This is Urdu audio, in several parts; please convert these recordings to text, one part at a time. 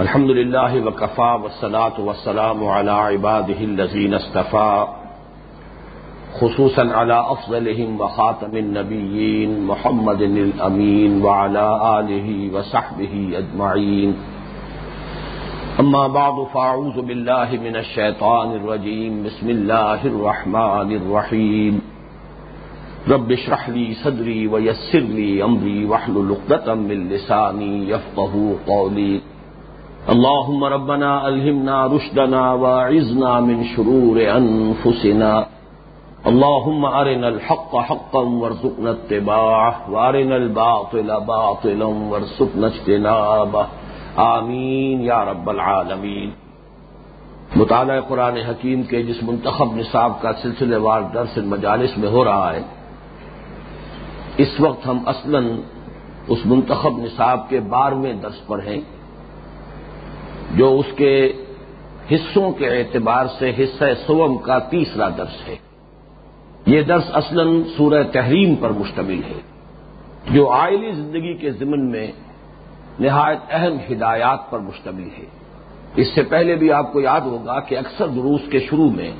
الحمد لله وكفى والصلاة والسلام على عباده الذين اصطفى خصوصا على أفضلهم وخاتم النبيين محمد الأمين وعلى آله وصحبه أجمعين أما بعد فأعوذ بالله من الشيطان الرجيم بسم الله الرحمن الرحيم رب اشرح لي صدري ويسر لي أمري واحلل عقدة من لساني يفقهوا قولي اللهم ربنا ألهمنا رشدنا واعذنا من شرور أنفسنا. اللهم أرنا الحق حقا وارزقنا اتباعه، وأرنا الباطل باطلا وارزقنا اجتنابه. آمین یا رب العالمین. مطالعہ قرآن حکیم کے جس منتخب نصاب کا سلسلے وار درس مجالس میں ہو رہا ہے، اس وقت ہم اصلاً اس منتخب نصاب کے بارہویں درس پر ہیں۔ جو اس کے حصوں کے اعتبار سے حصہ سوم کا تیسرا درس ہے۔ یہ درس اصلاً سورہ تحریم پر مشتمل ہے، جو آئلی زندگی کے ضمن میں نہایت اہم ہدایات پر مشتمل ہے۔ اس سے پہلے بھی آپ کو یاد ہوگا کہ اکثر دروس کے شروع میں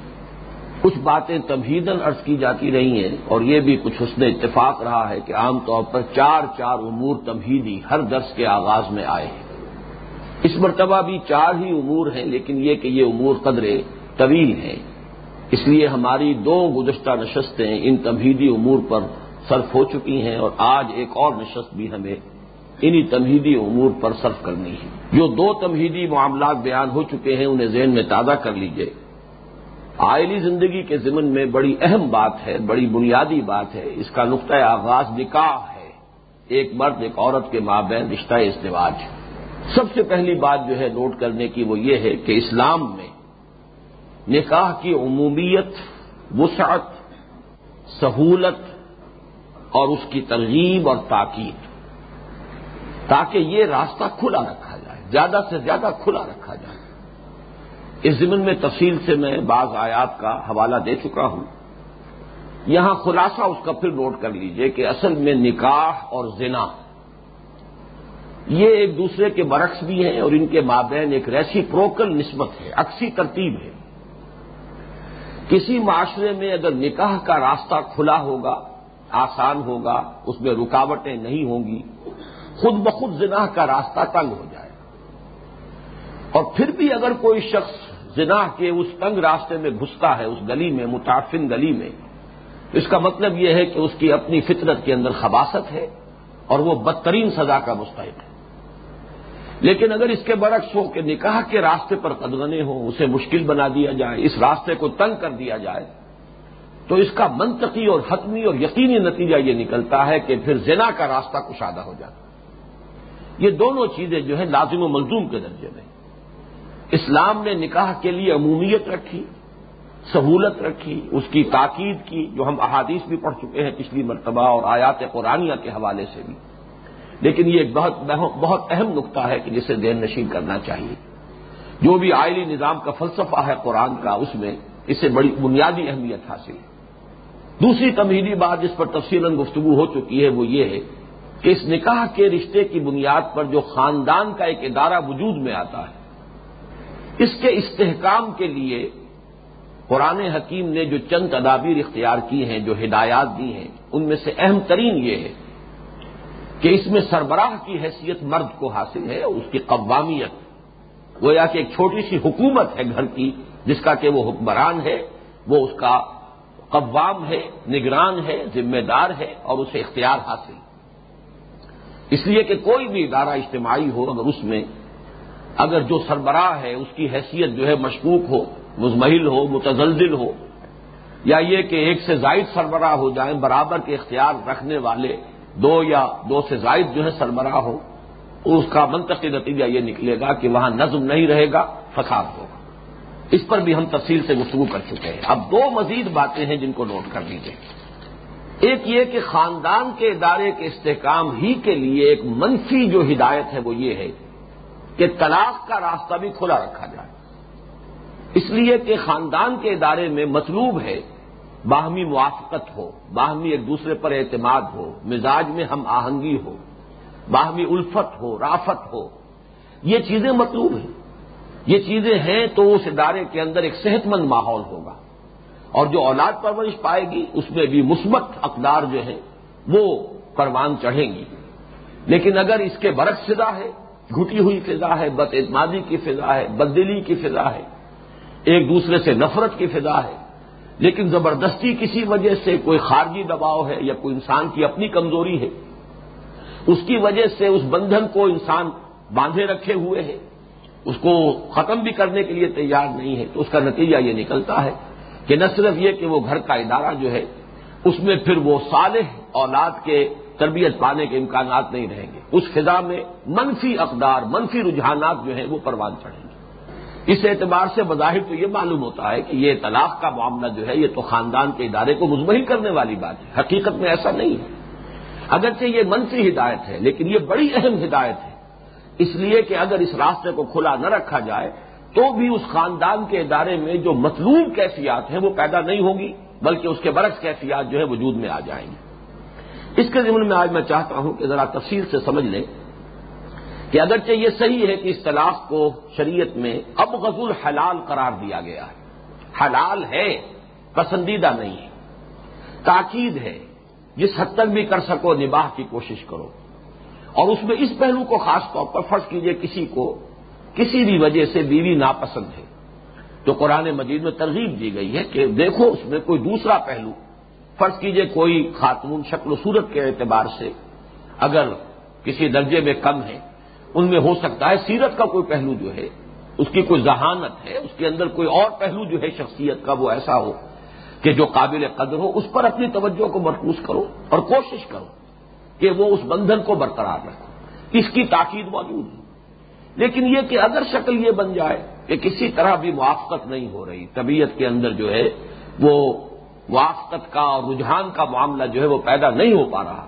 کچھ باتیں تمہیدن عرض کی جاتی رہی ہیں اور یہ بھی کچھ حسن اتفاق رہا ہے کہ عام طور پر چار چار امور تمہیدی ہر درس کے آغاز میں آئے ہیں۔ اس مرتبہ بھی چار ہی امور ہیں، لیکن یہ کہ یہ امور قدرے طویل ہیں۔ اس لیے ہماری دو گزشتہ نشستیں ان تمہیدی امور پر صرف ہو چکی ہیں اور آج ایک اور نشست بھی ہمیں انہی تمہیدی امور پر صرف کرنی ہے۔ جو دو تمہیدی معاملات بیان ہو چکے ہیں، انہیں ذہن میں تازہ کر لیجیے۔ آئلی زندگی کے ضمن میں بڑی اہم بات ہے، بڑی بنیادی بات ہے۔ اس کا نقطۂ آغاز نکاح ہے۔ ایک مرد، ایک عورت کے مابین رشتہ ازدواج سب سے پہلی بات جو ہے نوٹ کرنے کی وہ یہ ہے کہ اسلام میں نکاح کی عمومیت، وسعت، سہولت اور اس کی ترغیب اور تاکید، تاکہ یہ راستہ کھلا رکھا جائے، زیادہ سے زیادہ کھلا رکھا جائے۔ اس زمن میں تفصیل سے میں بعض آیات کا حوالہ دے چکا ہوں۔ یہاں خلاصہ اس کا پھر نوٹ کر لیجیے کہ اصل میں نکاح اور زنا یہ ایک دوسرے کے برعکس بھی ہیں اور ان کے مابین ایک ریسی پروکل نسبت ہے اکسی ترتیب ہے۔ کسی معاشرے میں اگر نکاح کا راستہ کھلا ہوگا، آسان ہوگا، اس میں رکاوٹیں نہیں ہوں گی، خود بخود زنا کا راستہ تنگ ہو جائے اور پھر بھی اگر کوئی شخص زنا کے اس تنگ راستے میں گھستا ہے، اس گلی میں، متعفن گلی میں، اس کا مطلب یہ ہے کہ اس کی اپنی فطرت کے اندر خباست ہے اور وہ بدترین سزا کا مستحق ہے۔ لیکن اگر اس کے برعکس ہو کہ نکاح کے راستے پر قدغنے ہوں، اسے مشکل بنا دیا جائے، اس راستے کو تنگ کر دیا جائے، تو اس کا منطقی اور حتمی اور یقینی نتیجہ یہ نکلتا ہے کہ پھر زنا کا راستہ کشادہ ہو جاتا یہ دونوں چیزیں جو ہے لازم و ملزوم کے درجے میں۔ اسلام نے نکاح کے لیے عمومیت رکھی، سہولت رکھی، اس کی تاکید کی، جو ہم احادیث بھی پڑھ چکے ہیں پچھلی مرتبہ اور آیات قرآنیہ کے حوالے سے بھی۔ لیکن یہ ایک بہت بہت اہم نقطہ ہے کہ جسے دین نشین کرنا چاہیے۔ جو بھی آئلی نظام کا فلسفہ ہے قرآن کا، اس میں اس سے بڑی بنیادی اہمیت حاصل ہے۔ دوسری تمہیدی بات جس پر تفصیل گفتگو ہو چکی ہے، وہ یہ ہے کہ اس نکاح کے رشتے کی بنیاد پر جو خاندان کا ایک ادارہ وجود میں آتا ہے، اس کے استحکام کے لیے قرآن حکیم نے جو چند تدابیر اختیار کی ہیں، جو ہدایات دی ہیں، ان میں سے اہم ترین یہ ہے کہ اس میں سربراہ کی حیثیت مرد کو حاصل ہے، اس کی قوامیت، گویا کہ ایک چھوٹی سی حکومت ہے گھر کی، جس کا کہ وہ حکمران ہے، وہ اس کا قوام ہے، نگران ہے، ذمہ دار ہے اور اسے اختیار حاصل۔ اس لیے کہ کوئی بھی ادارہ اجتماعی ہو، اگر اس میں اگر جو سربراہ ہے، اس کی حیثیت جو ہے مشکوک ہو، مزمحل ہو، متزلزل ہو، یا یہ کہ ایک سے زائد سربراہ ہو جائیں، برابر کے اختیار رکھنے والے دو یا دو سے زائد جو ہے سربراہ ہو، اس کا منطقی نتیجہ یہ نکلے گا کہ وہاں نظم نہیں رہے گا، فساد ہوگا۔ اس پر بھی ہم تفصیل سے گفتگو کر چکے ہیں۔ اب دو مزید باتیں ہیں جن کو نوٹ کر لیجیے ایک یہ کہ خاندان کے ادارے کے استحکام ہی کے لیے ایک منفی جو ہدایت ہے وہ یہ ہے کہ طلاق کا راستہ بھی کھلا رکھا جائے۔ اس لیے کہ خاندان کے ادارے میں مطلوب ہے باہمی موافقت ہو، باہمی ایک دوسرے پر اعتماد ہو، مزاج میں ہم آہنگی ہو، باہمی الفت ہو، رافت ہو، یہ چیزیں مطلوب ہیں۔ یہ چیزیں ہیں تو اس ادارے کے اندر ایک صحت مند ماحول ہوگا۔ اور جو اولاد پرورش پائے گی، اس میں بھی مثبت اقدار جو ہے وہ پروان چڑھیں گی۔ لیکن اگر اس کے برق فضا ہے گھٹی ہوئی فضا ہے، بد اعتمادی کی فضا ہے، بددلی کی فضا ہے، ایک دوسرے سے نفرت کی فضا ہے لیکن زبردستی کسی وجہ سے کوئی خارجی دباؤ ہے یا کوئی انسان کی اپنی کمزوری ہے، اس کی وجہ سے اس بندھن کو انسان باندھے رکھے ہوئے ہے، اس کو ختم بھی کرنے کے لیے تیار نہیں ہے، تو اس کا نتیجہ یہ نکلتا ہے کہ نہ صرف یہ کہ وہ گھر کا ادارہ جو ہے، اس میں پھر وہ صالح اولاد کے تربیت پانے کے امکانات نہیں رہیں گے۔ اس فضا میں منفی اقدار، منفی رجحانات جو ہیں وہ پروان چڑھیں گے۔ اس اعتبار سے بظاہر تو یہ معلوم ہوتا ہے کہ یہ طلاق کا معاملہ جو ہے، یہ تو خاندان کے ادارے کو مزمحل کرنے والی بات ہے۔ حقیقت میں ایسا نہیں ہے۔ اگرچہ یہ منفی ہدایت ہے، لیکن یہ بڑی اہم ہدایت ہے۔ اس لیے کہ اگر اس راستے کو کھلا نہ رکھا جائے، تو بھی اس خاندان کے ادارے میں جو مطلوب کیفیات ہیں، وہ پیدا نہیں ہوگی، بلکہ اس کے برعکس کیفیات جو ہے وجود میں آ جائیں گی۔ اس کے ذمن میں آج میں چاہتا ہوں کہ ذرا تفصیل سے سمجھ لیں۔ کہ اگرچہ یہ صحیح ہے کہ اس طلاق کو شریعت میں اب غزل حلال قرار دیا گیا ہے۔ حلال ہے، پسندیدہ نہیں ہے۔ تاکید ہے، جس حد تک بھی کر سکو، نباہ کی کوشش کرو۔ اور اس میں اس پہلو کو خاص طور پر فرض کیجیے کسی کو کسی بھی وجہ سے بیوی ناپسند ہے۔ تو قرآن مجید میں ترغیب دی گئی ہے کہ دیکھو، اس میں کوئی دوسرا پہلو۔ فرض کیجیے کوئی خاتون شکل و صورت کے اعتبار سے اگر کسی درجے میں کم ہے ان میں ہو سکتا ہے سیرت کا کوئی پہلو جو ہے، اس کی کوئی ذہانت ہے، اس کے اندر کوئی اور پہلو جو ہے شخصیت کا، وہ ایسا ہو کہ جو قابل قدر ہو، اس پر اپنی توجہ کو مرکوز کرو اور کوشش کرو کہ وہ اس بندھن کو برقرار رکھو۔ اس کی تاکید موجود ہے۔ لیکن یہ کہ اگر شکل یہ بن جائے کہ کسی طرح بھی موافقت نہیں ہو رہی، طبیعت کے اندر جو ہے، وہ موافقت کا اور رجحان کا معاملہ جو ہے، وہ پیدا نہیں ہو پا رہا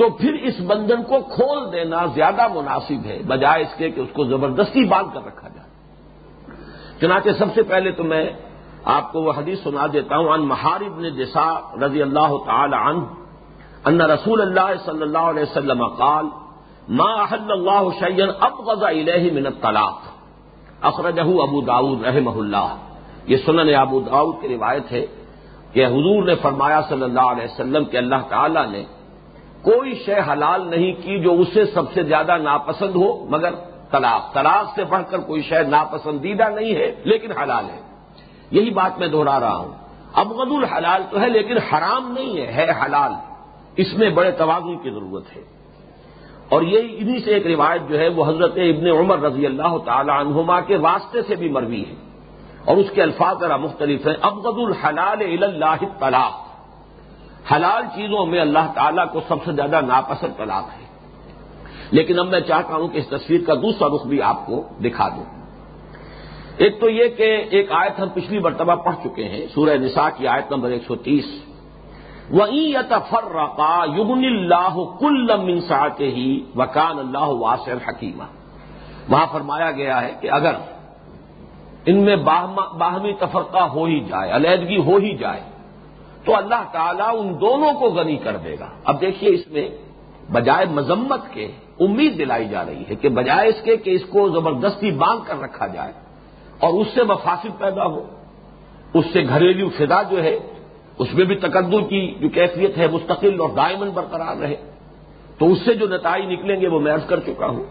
تو پھر اس بندھن کو کھول دینا زیادہ مناسب ہے، بجائے اس کے کہ اس کو زبردستی باندھ کر رکھا جائے۔ چنانچہ سب سے پہلے تو میں آپ کو وہ حدیث سنا دیتا ہوں ان محارب نے جسا رضی اللہ تعالی عنہ، ان رسول اللہ صلی اللہ علیہ وسلم قال، ما احل اللہ شعین اب غزہ الہ من الطلاق. اخرجہ ابو داود رحمہ اللہ۔ یہ سنن ابو داود کی روایت ہے کہ حضور نے فرمایا صلی اللہ علیہ وسلم کہ اللہ تعالی نے کوئی شے حلال نہیں کی جو اسے سب سے زیادہ ناپسند ہو، مگر طلاق۔ طلاق سے بڑھ کر کوئی شے ناپسندیدہ نہیں ہے، لیکن حلال ہے۔ یہی بات میں دوہرا رہا ہوں۔ ابغد الحلال تو ہے، لیکن حرام نہیں ہے ہے حلال۔ اس میں بڑے توازن کی ضرورت ہے۔ اور یہ انہی سے ایک روایت جو ہے، وہ حضرت ابن عمر رضی اللہ تعالی عنہما کے واسطے سے بھی مروی ہے۔ اور اس کے الفاظ ذرا مختلف ہیں۔ ابغد الحلال اللہ طلاق حلال چیزوں میں اللہ تعالیٰ کو سب سے زیادہ ناپسند طلاق ہے۔ لیکن اب میں چاہتا ہوں کہ اس تصویر کا دوسرا رخ بھی آپ کو دکھا دوں۔ ایک تو یہ کہ ایک آیت ہم پچھلی مرتبہ پڑھ چکے ہیں، سورہ نساء کی آیت نمبر ایک سو تیس۔ وہی رقا یمن اللہ کل منساتے ہی وکان اللہ واسر حکیمہ وہاں فرمایا گیا ہے کہ اگر ان میں باہمی تفرقہ ہو ہی جائے، علیحدگی ہو ہی جائے تو اللہ تعالیٰ ان دونوں کو غنی کر دے گا۔ اب دیکھیے اس میں بجائے مذمت کے امید دلائی جا رہی ہے کہ بجائے اس کے کہ اس کو زبردستی باندھ کر رکھا جائے اور اس سے مفاصد پیدا ہو، اس سے گھریلو فضا جو ہے، اس میں بھی تقدر کی جو کیفیت ہے، مستقل اور دائمن برقرار رہے۔ تو اس سے جو نتائج نکلیں گے وہ میں عرض کر چکا ہوں۔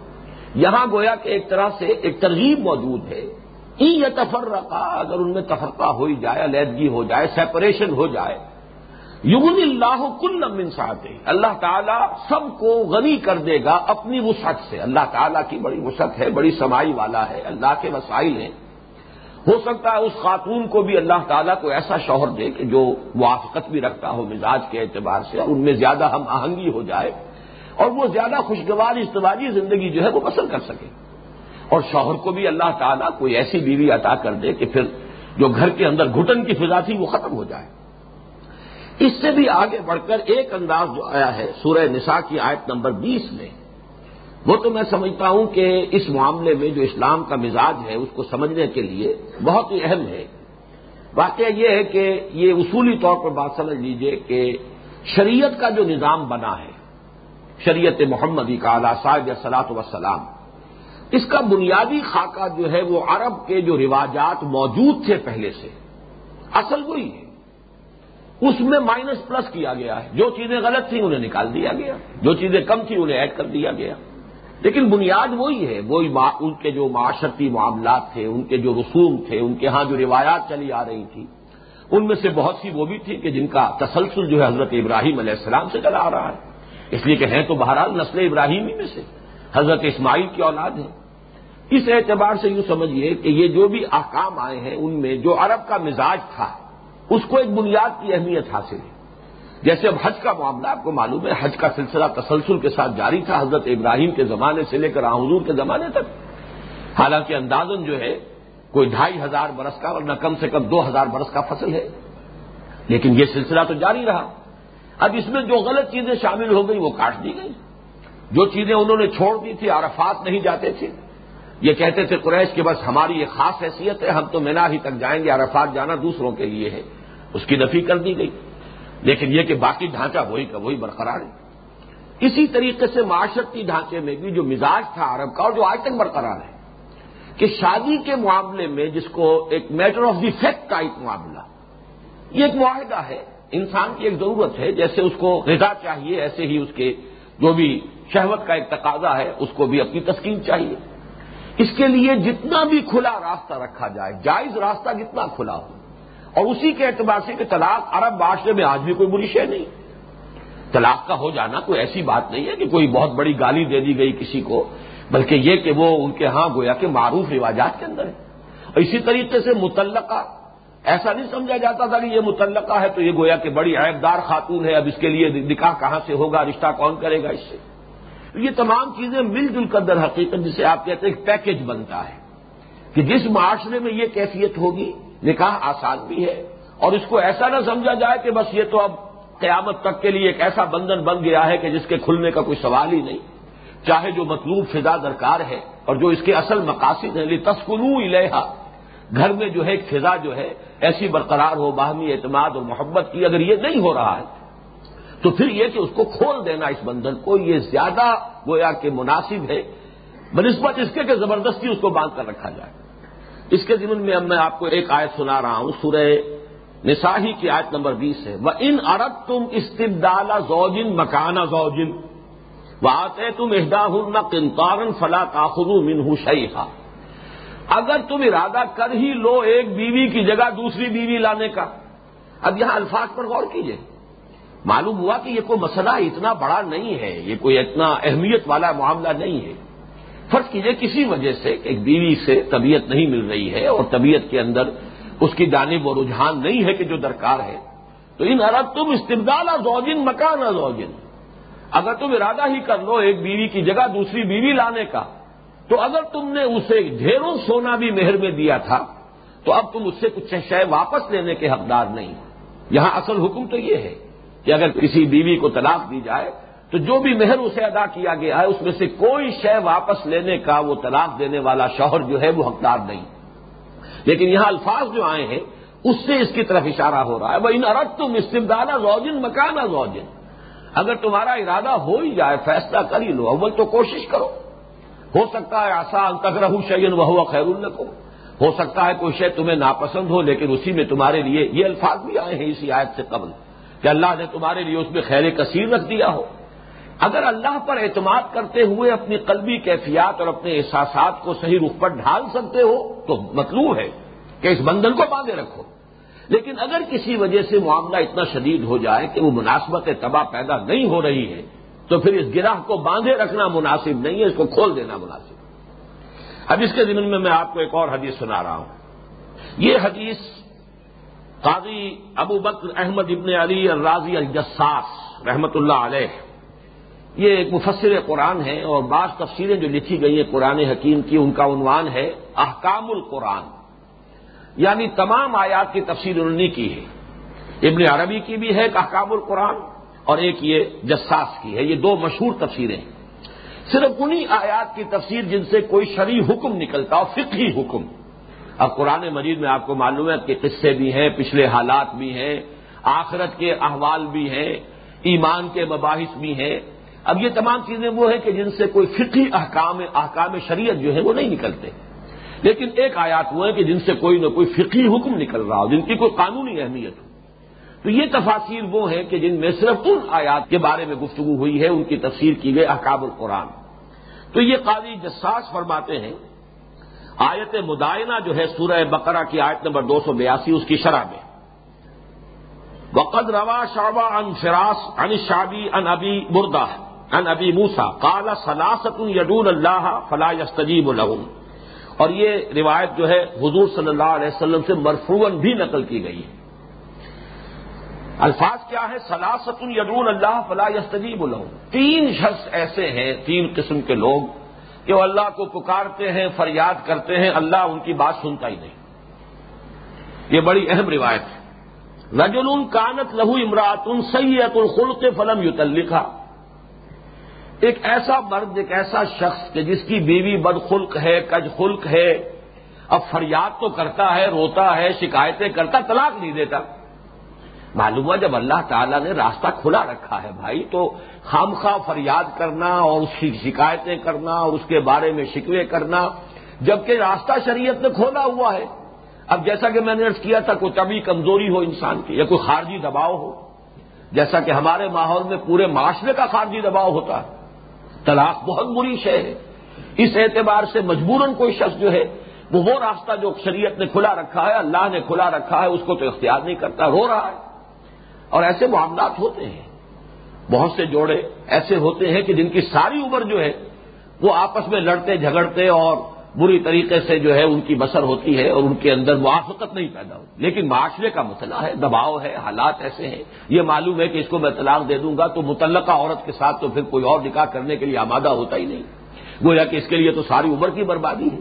یہاں گویا کہ ایک طرح سے ایک ترغیب موجود ہے۔ یہ تفر رکھا اگر ان میں تفرقہ ہو ہی جائے، علیحدگی ہو جائے سیپریشن ہو جائے یون اللہ کل نمن ساتے اللہ تعالیٰ سب کو غنی کر دے گا اپنی وسعت سے۔ اللہ تعالیٰ کی بڑی وسعت ہے، بڑی سمائی والا ہے، اللہ کے وسائل ہیں۔ ہو سکتا ہے اس خاتون کو بھی اللہ تعالیٰ کو ایسا شوہر دے کہ جو موافقت بھی رکھتا ہو مزاج کے اعتبار سے اور ان میں زیادہ ہم آہنگی ہو جائے اور وہ زیادہ خوشگوار اجتماعی زندگی جو ہے وہ پسند کر سکے۔ اور شوہر کو بھی اللہ تعالیٰ کوئی ایسی بیوی عطا کر دے کہ پھر جو گھر کے اندر گھٹن کی فضا تھی وہ ختم ہو جائے۔ اس سے بھی آگے بڑھ کر ایک انداز جو آیا ہے سورہ نساء کی آیت نمبر بیس میں، وہ تو میں سمجھتا ہوں کہ اس معاملے میں جو اسلام کا مزاج ہے، اس کو سمجھنے کے لیے بہت ہی اہم ہے۔ واقعہ یہ ہے کہ یہ اصولی طور پر بات سمجھ لیجیے کہ شریعت کا جو نظام بنا ہے، شریعت محمدی کا صاحب سلاط وسلام اس کا بنیادی خاکہ جو ہے وہ عرب کے جو رواجات موجود تھے پہلے سے، اصل وہی ہے۔ اس میں مائنس پلس کیا گیا ہے۔ جو چیزیں غلط تھیں انہیں نکال دیا گیا۔ جو چیزیں کم تھیں انہیں ایڈ کر دیا گیا۔ لیکن بنیاد وہی ہے۔ وہی ان کے جو معاشرتی معاملات تھے، ان کے جو رسوم تھے، ان کے ہاں جو روایات چلی آ رہی تھی، ان میں سے بہت سی وہ بھی تھی کہ جن کا تسلسل جو ہے حضرت ابراہیم علیہ السلام سے چلا آ رہا ہے۔ اس لیے کہ ہیں تو بہرحال نسل ابراہیمی میں سے۔ حضرت اسماعیل کی اولاد ہے۔ اس اعتبار سے یوں سمجھیے کہ یہ جو بھی احکام آئے ہیں ان میں جو عرب کا مزاج تھا، اس کو ایک بنیاد کی اہمیت حاصل ہے۔ جیسے اب حج کا معاملہ آپ کو معلوم ہے، حج کا سلسلہ تسلسل کے ساتھ جاری تھا حضرت ابراہیم کے زمانے سے لے کر حضور کے زمانے تک۔ حالانکہ اندازن جو ہے، کوئی ڈھائی ہزار برس کا اور نہ کم سے کم دو ہزار برس کا فصل ہے۔ لیکن یہ سلسلہ تو جاری رہا۔ اب اس میں جو غلط چیزیں شامل ہو گئی وہ کاٹ دی گئی۔ جو چیزیں انہوں نے چھوڑ دی تھی، عرفات نہیں جاتے تھے۔ یہ کہتے تھے قریش کہ بس ہماری یہ خاص حیثیت ہے، ہم تو مینا ہی تک جائیں گے، عرفات جانا دوسروں کے لیے ہے۔ اس کی نفی کر دی گئی۔ لیکن یہ کہ باقی ڈھانچہ وہی کا وہی برقرار ہے۔ اسی طریقے سے معاشرتی ڈھانچے میں بھی جو مزاج تھا عرب کا اور جو آج تک برقرار ہے، کہ شادی کے معاملے میں جس کو ایک matter of the fact type معاملہ، یہ ایک معاہدہ ہے۔ انسان کی ایک ضرورت ہے، جیسے اس کو غذا چاہیے، ایسے ہی اس کے جو بھی شہوت کا ایک تقاضا ہے، اس کو بھی اپنی تسکین چاہیے۔ اس کے لیے جتنا بھی کھلا راستہ رکھا جائے، جائز راستہ جتنا کھلا ہو؟ اور اسی کے اعتبار سے کہ طلاق عرب معاشرے میں آج بھی کوئی بری شے نہیں۔ طلاق کا ہو جانا کوئی ایسی بات نہیں ہے کہ کوئی بہت بڑی گالی دے دی گئی کسی کو، بلکہ یہ کہ وہ ان کے ہاں گویا کہ معروف رواجات کے اندر ہے اور اسی طریقے سے متعلقہ، ایسا نہیں سمجھا جاتا تھا کہ یہ متعلقہ ہے تو یہ گویا کہ بڑی عیبدار خاتون ہے، اب اس کے لیے نکاح کہاں سے ہوگا، رشتہ کون کرے گا اس سے؟ یہ تمام چیزیں مل جل کر در حقیقت جسے آپ کہتے ہیں ایک پیکج بنتا ہے کہ جس معاشرے میں یہ کیفیت ہوگی، نکاح آسان بھی ہے، اور اس کو ایسا نہ سمجھا جائے کہ بس یہ تو اب قیامت تک کے لیے ایک ایسا بندھن بن گیا ہے کہ جس کے کھلنے کا کوئی سوال ہی نہیں۔ چاہے جو مطلوب فضا درکار ہے اور جو اس کے اصل مقاصد ہیں تسکنو الحا گھر میں جو ہے، ایک فضا جو ہے، ایسی برقرار ہو، باہمی اعتماد اور محبت کی اگر یہ نہیں ہو رہا ہے تو پھر یہ کہ اس کو کھول دینا اس بندھن کو، یہ زیادہ گویا کہ مناسب ہے۔ بنسبت اس کے کہ زبردستی اس کو باندھ کر رکھا جائے۔ اس کے ذمن میں اب میں آپ کو ایک آیت سنا رہا ہوں، سورہ نساہی کی آیت نمبر بیس ہے۔ وہ ان ارب تم استبدال زوجن مکانہ زوجن وہ آتے تم اہدا ہن کنتارن فلا تاخذ منہ شیخا اگر تم ارادہ کر ہی لو ایک بیوی کی جگہ دوسری بیوی لانے کا۔ اب یہاں الفاظ پر غور کیجیے معلوم ہوا کہ یہ کوئی مسئلہ اتنا بڑا نہیں ہے، یہ کوئی اتنا اہمیت والا معاملہ نہیں ہے۔ فرض کیجیے کسی وجہ سے ایک بیوی سے طبیعت نہیں مل رہی ہے اور طبیعت کے اندر اس کی جانب و رجحان نہیں ہے کہ جو درکار ہے۔ تو ان عرب تم استبدال زوجن، مکان زوجن۔ اگر تم ارادہ ہی کر لو ایک بیوی کی جگہ دوسری بیوی لانے کا، تو اگر تم نے اسے ڈھیروں سونا بھی مہر میں دیا تھا، تو اب تم اس سے کچھ شے واپس لینے کے حقدار نہیں۔ یہاں اصل حکم تو یہ ہے۔ کہ اگر کسی بیوی کو طلاق دی جائے تو جو بھی مہر اسے ادا کیا گیا ہے، اس میں سے کوئی شے واپس لینے کا وہ طلاق دینے والا شوہر جو ہے وہ حقدار نہیں۔ لیکن یہاں الفاظ جو آئے ہیں، اس سے اس کی طرف اشارہ ہو رہا ہے۔ وہ ان ارد تم استبدالہ زوجن مکانہ زوجن اگر تمہارا ارادہ ہو ہی جائے، فیصلہ کر ہی لو، اول تو کوشش کرو۔ ہو سکتا ہے آسان تک رہو شعین وہ خیر الکو ہو سکتا ہے کوئی شے تمہیں ناپسند ہو، لیکن اسی میں تمہارے لیے یہ الفاظ بھی آئے ہیں اسی آیت سے قبل۔ کہ اللہ نے تمہارے لیے اس میں خیر کثیر رکھ دیا ہو۔ اگر اللہ پر اعتماد کرتے ہوئے اپنی قلبی کیفیات اور اپنے احساسات کو صحیح رخ پر ڈھال سکتے ہو، تو مطلوب ہے کہ اس بندن کو باندھے رکھو۔ لیکن اگر کسی وجہ سے معاملہ اتنا شدید ہو جائے کہ وہ مناسبت تباہ پیدا نہیں ہو رہی ہے، تو پھر اس گراہ کو باندھے رکھنا مناسب نہیں ہے، اس کو کھول دینا مناسب۔ اب اس کے ذمن میں میں آپ کو ایک اور حدیث سنا رہا ہوں۔ یہ حدیث قاضی ابو بکر احمد ابن علی الرازی الجساس رحمت اللہ علیہ۔ یہ ایک مفسر قرآن ہے اور بعض تفسیریں جو لکھی گئی ہیں قرآن حکیم کی، ان کا عنوان ہے احکام القرآن۔ یعنی تمام آیات کی تفسیر انہوں نے کی ہے۔ ابن عربی کی بھی ہے ایک احکام القرآن اور ایک یہ جساس کی ہے۔ یہ دو مشہور تفسیریں۔ ہیں صرف انہی آیات کی تفسیر جن سے کوئی شرعی حکم نکلتا ہو فقہی حکم۔ اب قرآن مجید میں آپ کو معلوم ہے کہ قصے بھی ہیں، پچھلے حالات بھی ہیں، آخرت کے احوال بھی ہیں، ایمان کے مباحث بھی ہیں۔ اب یہ تمام چیزیں وہ ہیں کہ جن سے کوئی فقی احکام احکام شریعت جو ہے وہ نہیں نکلتے۔ لیکن ایک آیات وہ ہے کہ جن سے کوئی نہ کوئی فقی حکم نکل رہا ہو، جن کی کوئی قانونی اہمیت ہو۔ تو یہ تفاصیر وہ ہیں کہ جن میں صرف ان آیات کے بارے میں گفتگو ہوئی ہے، ان کی تفسیر کی گئی احکام القرآن۔ تو یہ قاضی جساس فرماتے ہیں آیت مدائنہ جو ہے سورہ بقرہ کی آیت نمبر دو سو بیاسی، اس کی شرح میں۔ وقد روا شعبہ ان فراس ان شابی ان ابی بردا ان ابی موسا کالا سلاست یدون اللہ فلاح یستجیب الحم اور یہ روایت جو ہے حضور صلی اللہ علیہ وسلم سے مرفون بھی نقل کی گئی ہے۔ الفاظ کیا ہے سلاست یدون اللہ فلاح یستجیب الحم تین شخص ایسے ہیں، تین قسم کے لوگ کہ وہ اللہ کو پکارتے ہیں، فریاد کرتے ہیں، اللہ ان کی بات سنتا ہی نہیں۔ یہ بڑی اہم روایت ہے۔ رجل کانت لہو امراۃ سید الخلق فلم یوتلکھا ایک ایسا مرد، ایک ایسا شخص کہ جس کی بیوی بد خلق ہے، کج خلق ہے، اب فریاد تو کرتا ہے، روتا ہے، شکایتیں کرتا، طلاق نہیں دیتا۔ معلوم ہوا جب اللہ تعالیٰ نے راستہ کھلا رکھا ہے بھائی، تو خام خواہ فریاد کرنا اور اس کی شکایتیں کرنا اور اس کے بارے میں شکوے کرنا، جبکہ راستہ شریعت نے کھولا ہوا ہے۔ اب جیسا کہ میں نے ارض کیا تھا، کوئی طبی کمزوری ہو انسان کی یا کوئی خارجی دباؤ ہو، جیسا کہ ہمارے ماحول میں پورے معاشرے کا خارجی دباؤ ہوتا ہے۔ طلاق بہت بری شے ہے۔ اس اعتبار سے مجبوراً کوئی شخص جو ہے، وہ وہ راستہ جو شریعت نے کھلا رکھا ہے، اللہ نے کھلا رکھا ہے، اس کو تو اختیار نہیں کرتا، رو رہا ہے۔ اور ایسے معاملات ہوتے ہیں۔ بہت سے جوڑے ایسے ہوتے ہیں کہ جن کی ساری عمر جو ہے وہ آپس میں لڑتے جھگڑتے اور بری طریقے سے جو ہے ان کی بسر ہوتی ہے اور ان کے اندر موافقت نہیں پیدا ہوتی۔ لیکن معاشرے کا مسئلہ ہے، دباؤ ہے، حالات ایسے ہیں۔ یہ معلوم ہے کہ اس کو میں طلاق دے دوں گا تو متعلقہ عورت کے ساتھ تو پھر کوئی اور نکاح کرنے کے لیے آمادہ ہوتا ہی نہیں۔ گویا کہ اس کے لیے تو ساری عمر کی بربادی ہے۔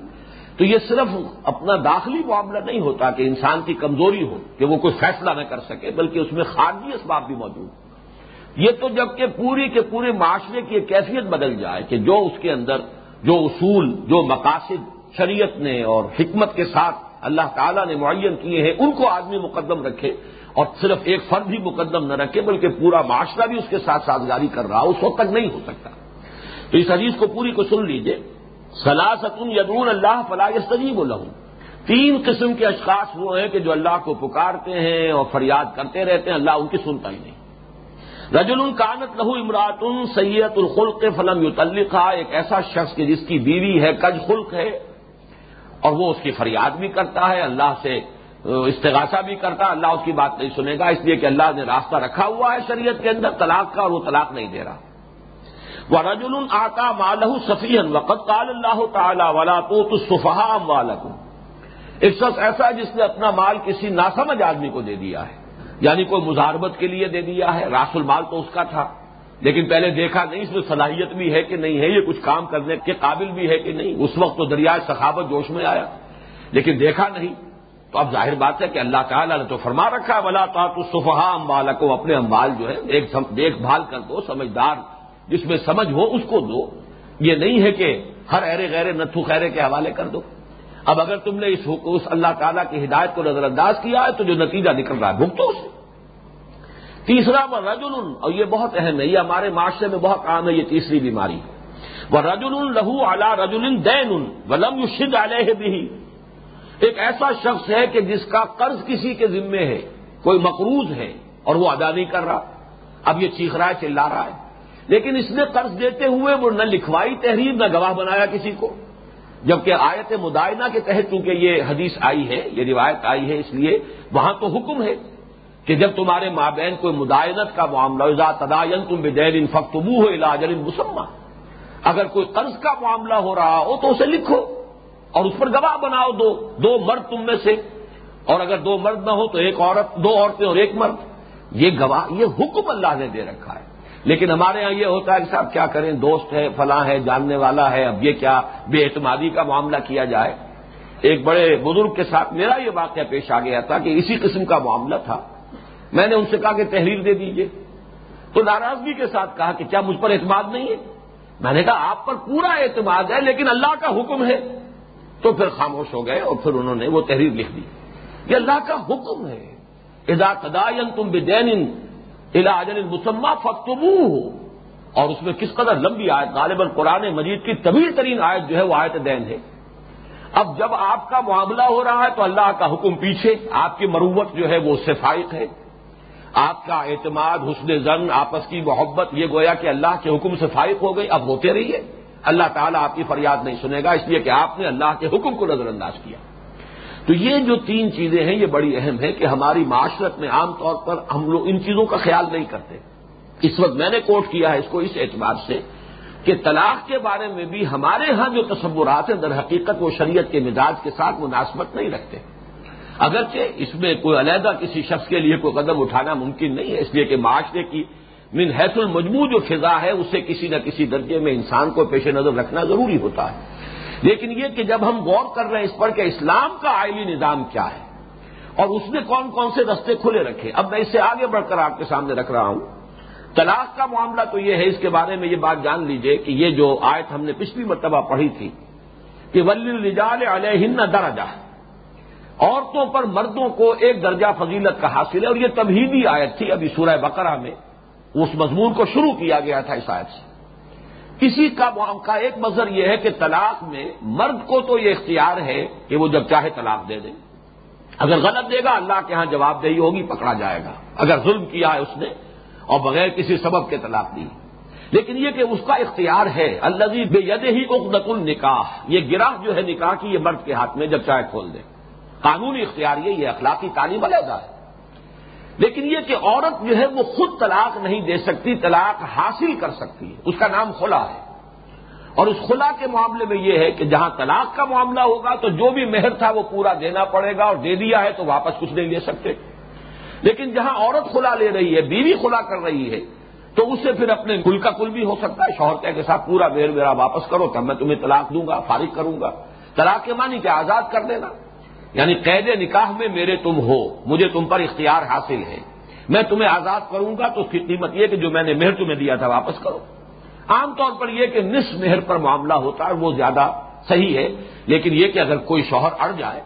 تو یہ صرف اپنا داخلی معاملہ نہیں ہوتا کہ انسان کی کمزوری ہو کہ وہ کوئی فیصلہ نہ کر سکے، بلکہ اس میں خارجی اسباب بھی موجود۔ یہ تو جبکہ پوری کے پورے معاشرے کی ایک کیفیت بدل جائے کہ جو اس کے اندر جو اصول، جو مقاصد شریعت نے اور حکمت کے ساتھ اللہ تعالیٰ نے معین کیے ہیں، ان کو آدمی مقدم رکھے اور صرف ایک فرد بھی مقدم نہ رکھے، بلکہ پورا معاشرہ بھی اس کے ساتھ سازگاری کر رہا، اس وقت تک نہیں ہو سکتا۔ تو اس حدیث کو پوری کو سن لیجیے۔ سلاستن یدون اللہ فلاح سجیب الحم تین قسم کے اشخاص وہ ہیں کہ جو اللہ کو پکارتے ہیں اور فریاد کرتے رہتے ہیں، اللہ ان کی سنتا ہی نہیں۔ رجل کانت لہو امرات سید الخلق فلم یتلقہ ایک ایسا شخص کہ جس کی بیوی ہے، کج خلق ہے، اور وہ اس کی فریاد بھی کرتا ہے، اللہ سے استغاثہ بھی کرتا ہے، اللہ اس کی بات نہیں سنے گا، اس لیے کہ اللہ نے راستہ رکھا ہوا ہے شریعت کے اندر، طلاق کا اور وہ طلاق نہیں دے رہا۔ وہ رجل آتا مالہ سفین وقت کال اللہ تعالی والا تو صفحا والم ایک شخص ایسا ہے جس نے اپنا مال کسی ناسمجھ آدمی کو دے دیا ہے۔ یعنی کوئی مزاربت کے لیے دے دیا ہے، راس المال تو اس کا تھا۔ لیکن پہلے دیکھا نہیں، اس میں صلاحیت بھی ہے کہ نہیں ہے، یہ کچھ کام کرنے کے قابل بھی ہے کہ نہیں۔ اس وقت تو دریائے سخاوت جوش میں آیا۔ لیکن دیکھا نہیں۔ تو اب ظاہر بات ہے کہ اللہ تعالیٰ نے تو فرما رکھا ہے بلا تا تو صفحا امبالا کو اپنے امبال جو ہے ایک دیکھ بھال کر دو، سمجھدار، جس میں سمجھ ہو اس کو دو۔ یہ نہیں ہے کہ ہر ایرے غیر نتھو خیرے کے حوالے کر دو۔ اب اگر تم نے اس اللہ تعالیٰ کی ہدایت کو نظر انداز کیا ہے، تو جو نتیجہ نکل رہا ہے، بھگتو اسے۔ تیسرا، وہ رجل اور یہ بہت اہم ہے، یہ ہمارے معاشرے میں بہت عام ہے، یہ تیسری بیماری۔ وہ رجل لہو اعلی رجل دین ولم شد علیہ بھی ایک ایسا شخص ہے کہ جس کا قرض کسی کے ذمے ہے، کوئی مقروض ہے، اور وہ ادا نہیں کر رہا۔ اب یہ چیخ رہا ہے، چلا رہا ہے۔ لیکن اس نے قرض دیتے ہوئے وہ نہ لکھوائی تحریر، نہ گواہ بنایا کسی کو۔ جبکہ آیت مدائنہ کے تحت چونکہ یہ حدیث آئی ہے، یہ روایت آئی ہے، اس لیے وہاں تو حکم ہے کہ جب تمہارے مابین کوئی مدائنت کا معاملہ تدائن تم بے دین فختبو ہو علاج مسمہ اگر کوئی قرض کا معاملہ ہو رہا ہو تو اسے لکھو اور اس پر گواہ بناؤ دو دو مرد تم میں سے، اور اگر دو مرد نہ ہو تو ایک عورت، دو عورتیں اور ایک مرد۔ یہ گواہ، یہ حکم اللہ نے دے رکھا ہے۔ لیکن ہمارے ہاں یہ ہوتا ہے کہ صاحب کیا کریں، دوست ہے، فلاں ہے، جاننے والا ہے، اب یہ کیا؟ بے اعتمادی کا معاملہ کیا جائے؟ ایک بڑے بزرگ کے ساتھ میرا یہ واقعہ پیش آ گیا تھا کہ اسی قسم کا معاملہ تھا۔ میں نے ان سے کہا کہ تحریر دے دیجیے۔ تو ناراضگی کے ساتھ کہا کہ کیا مجھ پر اعتماد نہیں ہے؟ میں نے کہا آپ پر پورا اعتماد ہے لیکن اللہ کا حکم ہے۔ تو پھر خاموش ہو گئے اور پھر انہوں نے وہ تحریر لکھ دی۔ یہ اللہ کا حکم ہے۔ ادا تدائن تم بدین علاج مسمہ فتبو ہو اور اس میں کس قدر لمبی آیت، غالباً قرآن مجید کی طویل ترین آیت جو ہے وہ آیت دین ہے. اب جب آپ کا معاملہ ہو رہا ہے تو اللہ کا حکم پیچھے، آپ کی مروت جو ہے وہ اس سے فائق ہے. آپ کا اعتماد، حسن زن، آپس کی محبت، یہ گویا کہ اللہ کے حکم سے فائق ہو گئی اب ہوتے رہیے. اللہ تعالیٰ آپ کی فریاد نہیں سنے گا، اس لیے کہ آپ نے اللہ کے حکم کو نظر انداز کیا. تو یہ جو تین چیزیں ہیں، یہ بڑی اہم ہے کہ ہماری معاشرت میں عام طور پر ہم لوگ ان چیزوں کا خیال نہیں کرتے۔ اس وقت میں نے کوٹ کیا ہے اس کو اس اعتبار سے کہ طلاق کے بارے میں بھی ہمارے ہاں جو تصورات ہیں، در حقیقت وہ شریعت کے مزاج کے ساتھ مناسبت نہیں رکھتے۔ اگرچہ اس میں کوئی علیحدہ کسی شخص کے لیے کوئی قدم اٹھانا ممکن نہیں ہے، اس لیے کہ معاشرے کی من حیث المجموع جو فضا ہے، اسے کسی نہ کسی درجے میں انسان کو پیش نظر رکھنا ضروری ہوتا ہے۔ لیکن یہ کہ جب ہم غور کر رہے ہیں اس پر کہ اسلام کا آئلی نظام کیا ہے، اور اس نے کون کون سے رستے کھلے رکھے، اب میں اس سے آگے بڑھ کر آپ کے سامنے رکھ رہا ہوں۔ طلاق کا معاملہ تو یہ ہے، اس کے بارے میں یہ بات جان لیجیے کہ یہ جو آیت ہم نے پچھلی مرتبہ پڑھی تھی کہ ولی الجال علیہ درجہ عورتوں پر مردوں کو ایک درجہ فضیلت کا حاصل ہے، اور یہ تبھی آیت تھی، ابھی سورہ بقرہ میں اس مضمون کو شروع کیا گیا تھا اس آیت سے۔ کسی کا کا ایک مظہر یہ ہے کہ طلاق میں مرد کو تو یہ اختیار ہے کہ وہ جب چاہے طلاق دے دے۔ اگر غلط دے گا، اللہ کے ہاں جواب دہی ہوگی، پکڑا جائے گا۔ اگر ظلم کیا ہے اس نے، اور بغیر کسی سبب کے طلاق دی۔ لیکن یہ کہ اس کا اختیار ہے اللہ بے ید ہی اقدت النکاح۔ یہ گراہ جو ہے نکاح کی، یہ مرد کے ہاتھ میں جب چاہے کھول دے۔ قانونی اختیار یہ یہ اخلاقی تعلیم علیحدہ ہے۔ لیکن یہ کہ عورت جو ہے وہ خود طلاق نہیں دے سکتی، طلاق حاصل کر سکتی ہے۔ اس کا نام خلا ہے۔ اور اس خلا کے معاملے میں یہ ہے کہ جہاں طلاق کا معاملہ ہوگا تو جو بھی مہر تھا وہ پورا دینا پڑے گا اور دے دیا ہے تو واپس کچھ نہیں لے سکتے۔ لیکن جہاں عورت خلا لے رہی ہے، بیوی خلا کر رہی ہے، تو اس سے پھر اپنے کل کا کل بھی ہو سکتا ہے۔ شوہر کے ساتھ پورا مہر میرا واپس کرو، تب میں تمہیں طلاق دوں گا، فارغ کروں گا۔ طلاق کے معنی کہ آزاد کر دینا۔ یعنی قید نکاح میں میرے تم ہو، مجھے تم پر اختیار حاصل ہے۔ میں تمہیں آزاد کروں گا تو اس کی قیمت یہ کہ جو میں نے مہر تمہیں دیا تھا واپس کرو۔ عام طور پر یہ کہ نصف مہر پر معاملہ ہوتا ہے وہ زیادہ صحیح ہے، لیکن یہ کہ اگر کوئی شوہر اڑ جائے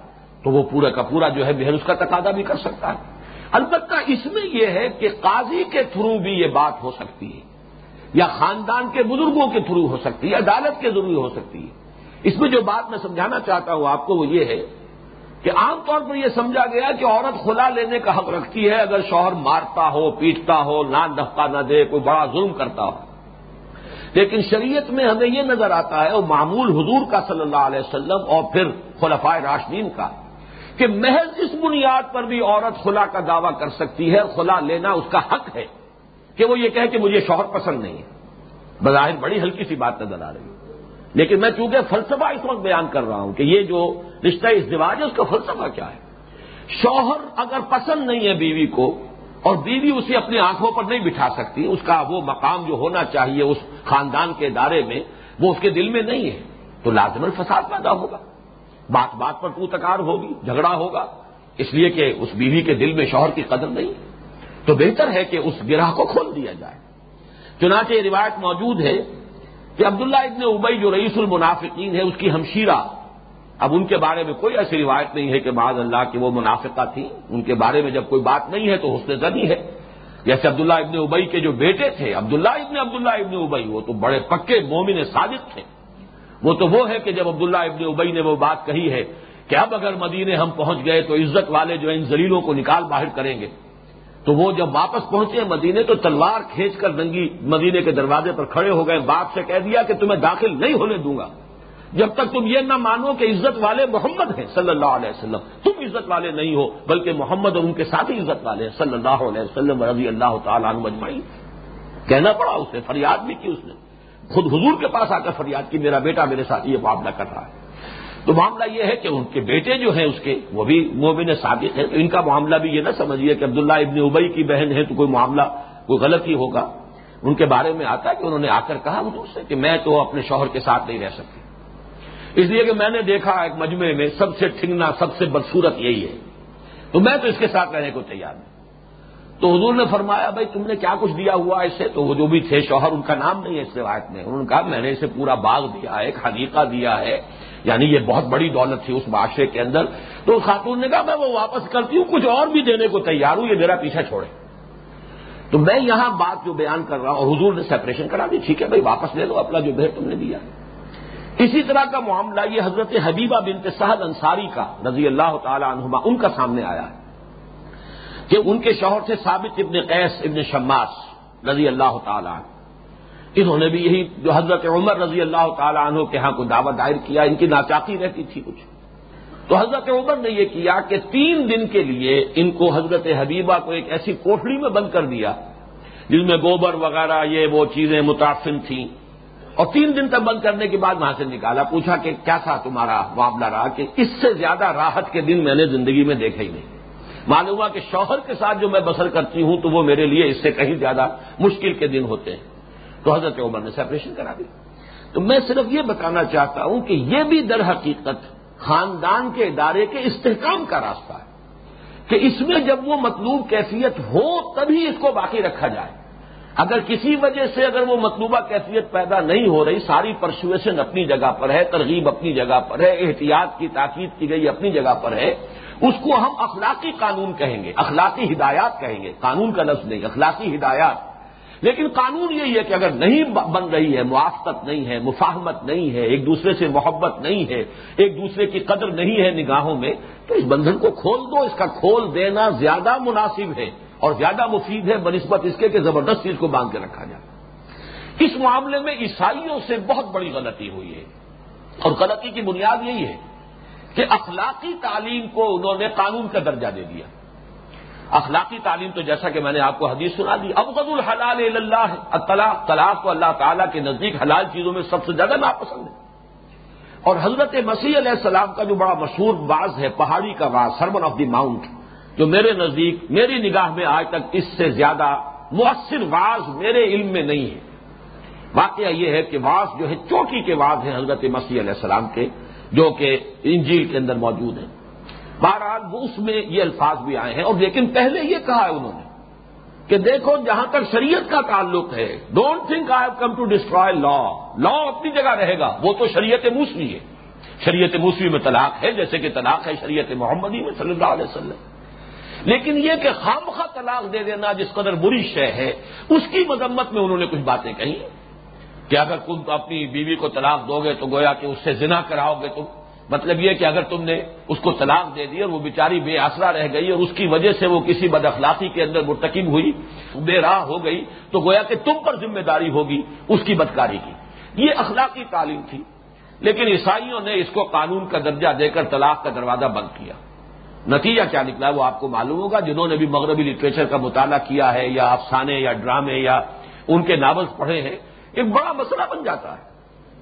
تو وہ پورا کا پورا جو ہے مہر اس کا تقاضا بھی کر سکتا ہے۔ البتہ اس میں یہ ہے کہ قاضی کے تھرو بھی یہ بات ہو سکتی ہے، یا خاندان کے بزرگوں کے تھرو ہو سکتی ہے عدالت کے ضروری ہو سکتی ہے۔ اس میں جو بات میں سمجھانا چاہتا ہوں آپ کو وہ یہ ہے کہ عام طور پر یہ سمجھا گیا کہ عورت خلا لینے کا حق رکھتی ہے، اگر شوہر مارتا ہو، پیٹتا ہو، نان دفتا نہ دے، کوئی بڑا ظلم کرتا ہو۔ لیکن شریعت میں ہمیں یہ نظر آتا ہے وہ معمول حضور کا صلی اللہ علیہ وسلم اور پھر خلفائے راشدین کا، کہ محض اس بنیاد پر بھی عورت خلا کا دعویٰ کر سکتی ہے، خلا لینا اس کا حق ہے کہ وہ یہ کہے کہ مجھے شوہر پسند نہیں ہے۔ بظاہر بڑی ہلکی سی بات نظر آ رہی ہے۔ لیکن میں چونکہ فلسفہ اس وقت بیان کر رہا ہوں کہ یہ جو رشتہ ازدواج ہے، اس کا فلسفہ کیا ہے؟ شوہر اگر پسند نہیں ہے بیوی کو اور بیوی اسے اپنی آنکھوں پر نہیں بٹھا سکتی، اس کا وہ مقام جو ہونا چاہیے اس خاندان کے ادارے میں، وہ اس کے دل میں نہیں ہے، تو لازمن فساد پیدا ہوگا۔ بات بات پر تو تکار ہوگی، جھگڑا ہوگا، اس لیے کہ اس بیوی کے دل میں شوہر کی قدر نہیں تو بہتر ہے کہ اس گرہ کو کھول دیا جائے۔ چنانچہ یہ روایت موجود ہے کہ عبداللہ ابن ابئی جو رئیس المنافقین ہے، اس کی ہمشیرہ۔ اب ان کے بارے میں کوئی ایسی روایت نہیں ہے کہ بعض اللہ کی وہ منافقہ تھی ان کے بارے میں جب کوئی بات نہیں ہے تو حسن زنی ہے۔ جیسے عبداللہ ابن ابئی کے جو بیٹے تھے، عبداللہ ابن عبداللہ ابن ابئی وہ تو بڑے پکے مومن صادق تھے۔ وہ تو وہ ہے کہ جب عبداللہ ابن ابئی نے وہ بات کہی ہے کہ اب اگر مدینے ہم پہنچ گئے تو عزت والے جو ان زلیلوں کو نکال باہر کریں گے۔ تو وہ جب واپس پہنچے مدینے تو تلوار کھینچ کر ننگی مدینے کے دروازے پر کھڑے ہو گئے۔ باپ سے کہہ دیا کہ تمہیں داخل نہیں ہونے دوں گا۔ جب تک تم یہ نہ مانو کہ عزت والے محمد ہیں صلی اللہ علیہ وسلم، تم عزت والے نہیں ہو، بلکہ محمد اور ان کے ساتھ ہی عزت والے ہیں صلی اللہ علیہ وسلم رضی اللہ تعالیٰ عنہ مجمعی کہنا پڑا اسے فریاد بھی کی اس نے۔ خود حضور کے پاس آ کر فریاد کی، میرا بیٹا میرے ساتھ یہ معاملہ کر رہا ہے۔ تو معاملہ یہ ہے کہ ان کے بیٹے جو ہیں اس کے، وہ بھی موبن ثابت ہیں۔ تو ان کا معاملہ بھی یہ نہ سمجھیے کہ عبداللہ ابن ابئی کی بہن ہے تو کوئی معاملہ، کوئی غلط ہی ہوگا۔ ان کے بارے میں آتا ہے کہ انہوں نے آ کر کہا حضور سے کہ میں تو اپنے شوہر کے ساتھ نہیں رہ سکتی۔ اس لیے کہ میں نے دیکھا ایک مجمع میں سب سے ٹھنگنا، سب سے بدسورت یہی ہے۔ تو میں تو اس کے ساتھ رہنے کو تیار ہوں تو حضور نے فرمایا، بھائی، تم نے کیا کچھ دیا ہوا اسے؟ تو وہ جو بھی تھے، شوہر، ان کا نام نہیں ہے اس روایت میں. انہوں نے کہا، میں نے اسے پورا باغ دیا ہے، ایک حدیقہ دیا ہے. یعنی یہ بہت بڑی دولت تھی اس معاشرے کے اندر. تو اس خاتون نے کہا، میں وہ واپس کرتی ہوں، کچھ اور بھی دینے کو تیار ہوں، یہ میرا پیچھا چھوڑے. تو میں یہاں بات جو بیان کر رہا ہوں، اور حضور نے سیپریشن کرا دی، ٹھیک ہے بھائی، واپس لے لو اپنا جو بہر تم نے دیا اسی طرح کا معاملہ یہ حضرت حبیبہ بنت سہد انصاری کا رضی اللہ تعالی عنہما ان کا سامنے آیا ہے. کہ ان کے شوہر سے ثابت ابن قیس ابن شماس رضی اللہ تعالیٰ عنہ۔ انہوں نے بھی یہی جو حضرت عمر رضی اللہ تعالیٰ عنہ کے ہاں کو دعوت دائر کیا، ان کی ناچاقی رہتی تھی کچھ۔ تو حضرت عمر نے یہ کیا کہ تین دن کے لیے ان کو حضرت حبیبہ کو ایک ایسی کوٹڑی میں بند کر دیا، جس میں گوبر وغیرہ یہ وہ چیزیں متاثر تھیں۔ اور تین دن تک بند کرنے کے بعد وہاں سے نکالا، پوچھا کہ کیا تھا تمہارا معاملہ رہا؟ کہ اس سے زیادہ راحت کے دن میں نے زندگی میں دیکھے ہی نہیں۔ معلوم ہوا کہ شوہر کے ساتھ جو میں بسر کرتی ہوں تو وہ میرے لیے اس سے کہیں زیادہ مشکل کے دن ہوتے ہیں۔ تو حضرت عمر نے سیپریشن کرا دی۔ تو میں صرف یہ بتانا چاہتا ہوں کہ یہ بھی در حقیقت خاندان کے ادارے کے استحکام کا راستہ ہے کہ اس میں جب وہ مطلوب کیفیت ہو تبھی اس کو باقی رکھا جائے۔ اگر کسی وجہ سے اگر وہ مطلوبہ کیفیت پیدا نہیں ہو رہی، ساری پرسویشن اپنی جگہ پر ہے، ترغیب اپنی جگہ پر ہے، احتیاط کی تاکید کی گئی اپنی جگہ پر ہے، اس کو ہم اخلاقی قانون کہیں گے، اخلاقی ہدایات کہیں گے۔ قانون کا لفظ نہیں، اخلاقی ہدایات۔ لیکن قانون یہی ہے کہ اگر نہیں بن رہی ہے، موافقت نہیں ہے، مفاہمت نہیں ہے، ایک دوسرے سے محبت نہیں ہے، ایک دوسرے کی قدر نہیں ہے نگاہوں میں، تو اس بندھن کو کھول دو، اس کا کھول دینا زیادہ مناسب ہے۔ اور زیادہ مفید ہے بنسبت اس کے کہ زبردستی اس کو باندھ کے رکھا جائے۔ اس معاملے میں عیسائیوں سے بہت بڑی غلطی ہوئی ہے۔ اور غلطی کی بنیاد یہی ہے کہ اخلاقی تعلیم کو انہوں نے قانون کا درجہ دے دیا۔ اخلاقی تعلیم تو جیسا کہ میں نے آپ کو حدیث سنا دی ابغد الحلال اللہ طلاق طلاق کو اللہ تعالیٰ کے نزدیک حلال چیزوں میں سب سے زیادہ ناپسند ہے۔ اور حضرت مسیح علیہ السلام کا جو بڑا مشہور باز ہے، پہاڑی کا باز سرمن آف دی ماؤنٹ جو میرے نزدیک، میری نگاہ میں آج تک اس سے زیادہ مؤثر واز میرے علم میں نہیں ہے۔ واقعہ یہ ہے کہ واز جو ہے، چوٹی کے واز ہیں حضرت مسیح علیہ السلام کے، جو کہ انجیل کے اندر موجود ہیں۔ بہرحال وہ اس میں یہ الفاظ بھی آئے ہیں اور لیکن پہلے یہ کہا ہے انہوں نے کہ دیکھو، جہاں تک شریعت کا تعلق ہے don't think I have come to destroy law law اپنی جگہ رہے گا، وہ تو شریعت موسوی ہے۔ شریعت موسوی میں طلاق ہے، جیسے کہ طلاق ہے شریعت محمدی میں صلی اللہ علیہ وسلم۔ لیکن یہ کہ خام خواہ طلاق دے دینا جس قدر بری شے ہے، اس کی مذمت میں انہوں نے کچھ باتیں کہی کہ اگر تم اپنی بیوی کو طلاق دو گے تو گویا کہ اس سے زنا کراؤ گے تم۔ مطلب یہ کہ اگر تم نے اس کو طلاق دے دی اور وہ بیچاری بے آسرا رہ گئی اور اس کی وجہ سے وہ کسی بد اخلاقی کے اندر مرتکب ہوئی، بے راہ ہو گئی، تو گویا کہ تم پر ذمہ داری ہوگی اس کی بدکاری کی۔ یہ اخلاقی تعلیم تھی، لیکن عیسائیوں نے اس کو قانون کا درجہ دے کر طلاق کا دروازہ بند کیا۔ نتیجہ کیا نکلا وہ آپ کو معلوم ہوگا، جنہوں نے بھی مغربی لٹریچر کا مطالعہ کیا ہے یا افسانے یا ڈرامے یا ان کے ناولز پڑھے ہیں، ایک بڑا مسئلہ بن جاتا ہے۔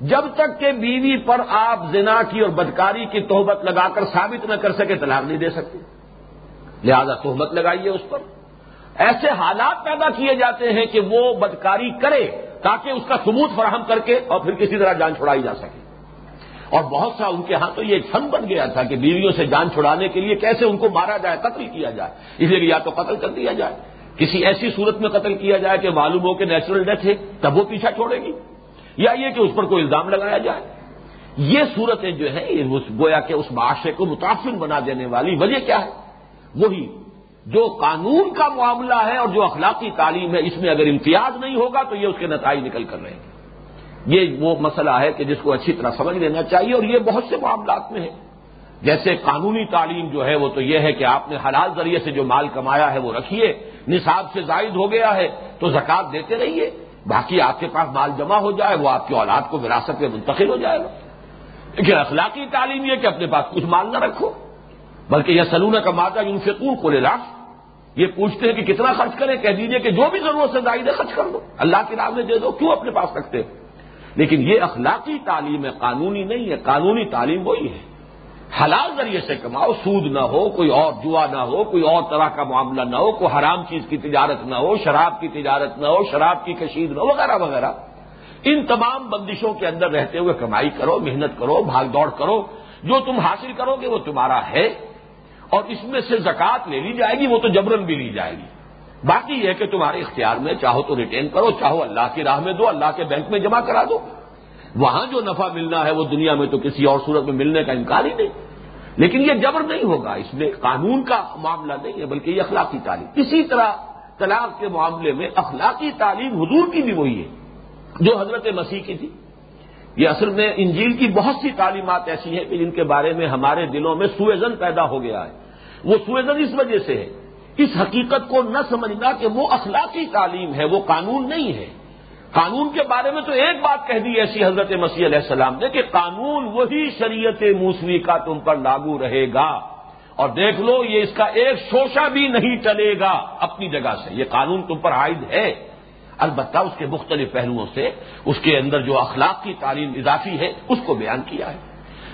جب تک کہ بیوی پر آپ زنا کی اور بدکاری کی تہمت لگا کر ثابت نہ کر سکے، طلاق نہیں دے سکتے۔ لہذا تہمت لگائیے اس پر۔ ایسے حالات پیدا کیے جاتے ہیں کہ وہ بدکاری کرے تاکہ اس کا ثبوت فراہم کر کے اور پھر کسی طرح جان چھڑائی جا سکے۔ اور بہت سا ان کے ہاں تو یہ ایک فن بن گیا تھا کہ بیویوں سے جان چھڑانے کے لیے کیسے ان کو مارا جائے، قتل کیا جائے۔ اس لیے یا تو قتل کر دیا جائے۔ کسی ایسی صورت میں قتل کیا جائے کہ معلوم ہو کہ نیچرل ڈیتھ ہے، تب وہ پیچھا چھوڑے گی۔ یا یہ کہ اس پر کوئی الزام لگایا جائے۔ یہ صورتیں جو ہیں گویا کہ اس معاشرے کو متاثر بنا دینے والی وجہ کیا ہے؟ وہی جو قانون کا معاملہ ہے اور جو اخلاقی تعلیم ہے، اس میں اگر امتیاز نہیں ہوگا تو یہ اس کے نتائج نکل کر رہے ہیں یہ وہ مسئلہ ہے کہ جس کو اچھی طرح سمجھ لینا چاہیے اور یہ بہت سے معاملات میں ہے۔ جیسے قانونی تعلیم جو ہے وہ تو یہ ہے کہ آپ نے حلال ذریعے سے جو مال کمایا ہے وہ رکھیے، نصاب سے زائد ہو گیا ہے تو زکات دیتے رہیے۔ باقی آپ کے پاس مال جمع ہو جائے، وہ آپ کی اولاد کو وراثت میں منتقل ہو جائے گا۔ لیکن اخلاقی تعلیم یہ کہ اپنے پاس کچھ مال نہ رکھو، بلکہ یہ سلون کا مادہ ان سے کو لے یہ پوچھتے ہیں کہ کتنا خرچ کریں؟ کہہ دیجیے کہ جو بھی ضرورت سے زائد ہے خرچ کر دو۔ اللہ کی راہ میں دے دو، کیوں اپنے پاس رکھتے لیکن یہ اخلاقی تعلیم ہے قانونی نہیں ہے، قانونی تعلیم وہی ہے۔ حلال ذریعے سے کماؤ، سود نہ ہو، کوئی اور جوا نہ ہو، کوئی اور طرح کا معاملہ نہ ہو، کوئی حرام چیز کی تجارت نہ ہو، شراب کی تجارت نہ ہو، شراب کی کشید نہ ہو، وغیرہ وغیرہ۔ ان تمام بندشوں کے اندر رہتے ہوئے کمائی کرو، محنت کرو، بھاگ دوڑ کرو۔ جو تم حاصل کرو گے وہ تمہارا ہے اور اس میں سے زکات لے لی جائے گی، وہ تو جبرن بھی لی جائے گی۔ باقی یہ کہ تمہارے اختیار میں چاہو تو ریٹین کرو، چاہو اللہ کی راہ میں دو، اللہ کے بینک میں جمع کرا دو۔ وہاں جو نفع ملنا ہے وہ دنیا میں تو کسی اور صورت میں ملنے کا انکار ہی نہیں۔ لیکن یہ جبر نہیں ہوگا، اس میں قانون کا معاملہ نہیں ہے، بلکہ یہ اخلاقی تعلیم۔ اسی طرح طلاق کے معاملے میں اخلاقی تعلیم حضور کی بھی وہی ہے، جو حضرت مسیح کی تھی۔ یہ اصل میں انجیل کی بہت سی تعلیمات ایسی ہیں کہ جن کے بارے میں ہمارے دلوں میں سویزن پیدا ہو گیا ہے۔ وہ سویزن اس وجہ سے ہے اس حقیقت کو نہ سمجھنا کہ وہ اخلاقی تعلیم ہے، وہ قانون نہیں ہے۔ قانون کے بارے میں تو ایک بات کہہ دی ایسی حضرت مسیح علیہ السلام نے کہ قانون وہی شریعت موسوی کا تم پر لاگو رہے گا۔ اور دیکھ لو، یہ اس کا ایک شوشہ بھی نہیں چلے گا اپنی جگہ سے۔ یہ قانون تم پر عائد ہے۔ البتہ اس کے مختلف پہلوؤں سے اس کے اندر جو اخلاق کی تعلیم اضافی ہے، اس کو بیان کیا ہے۔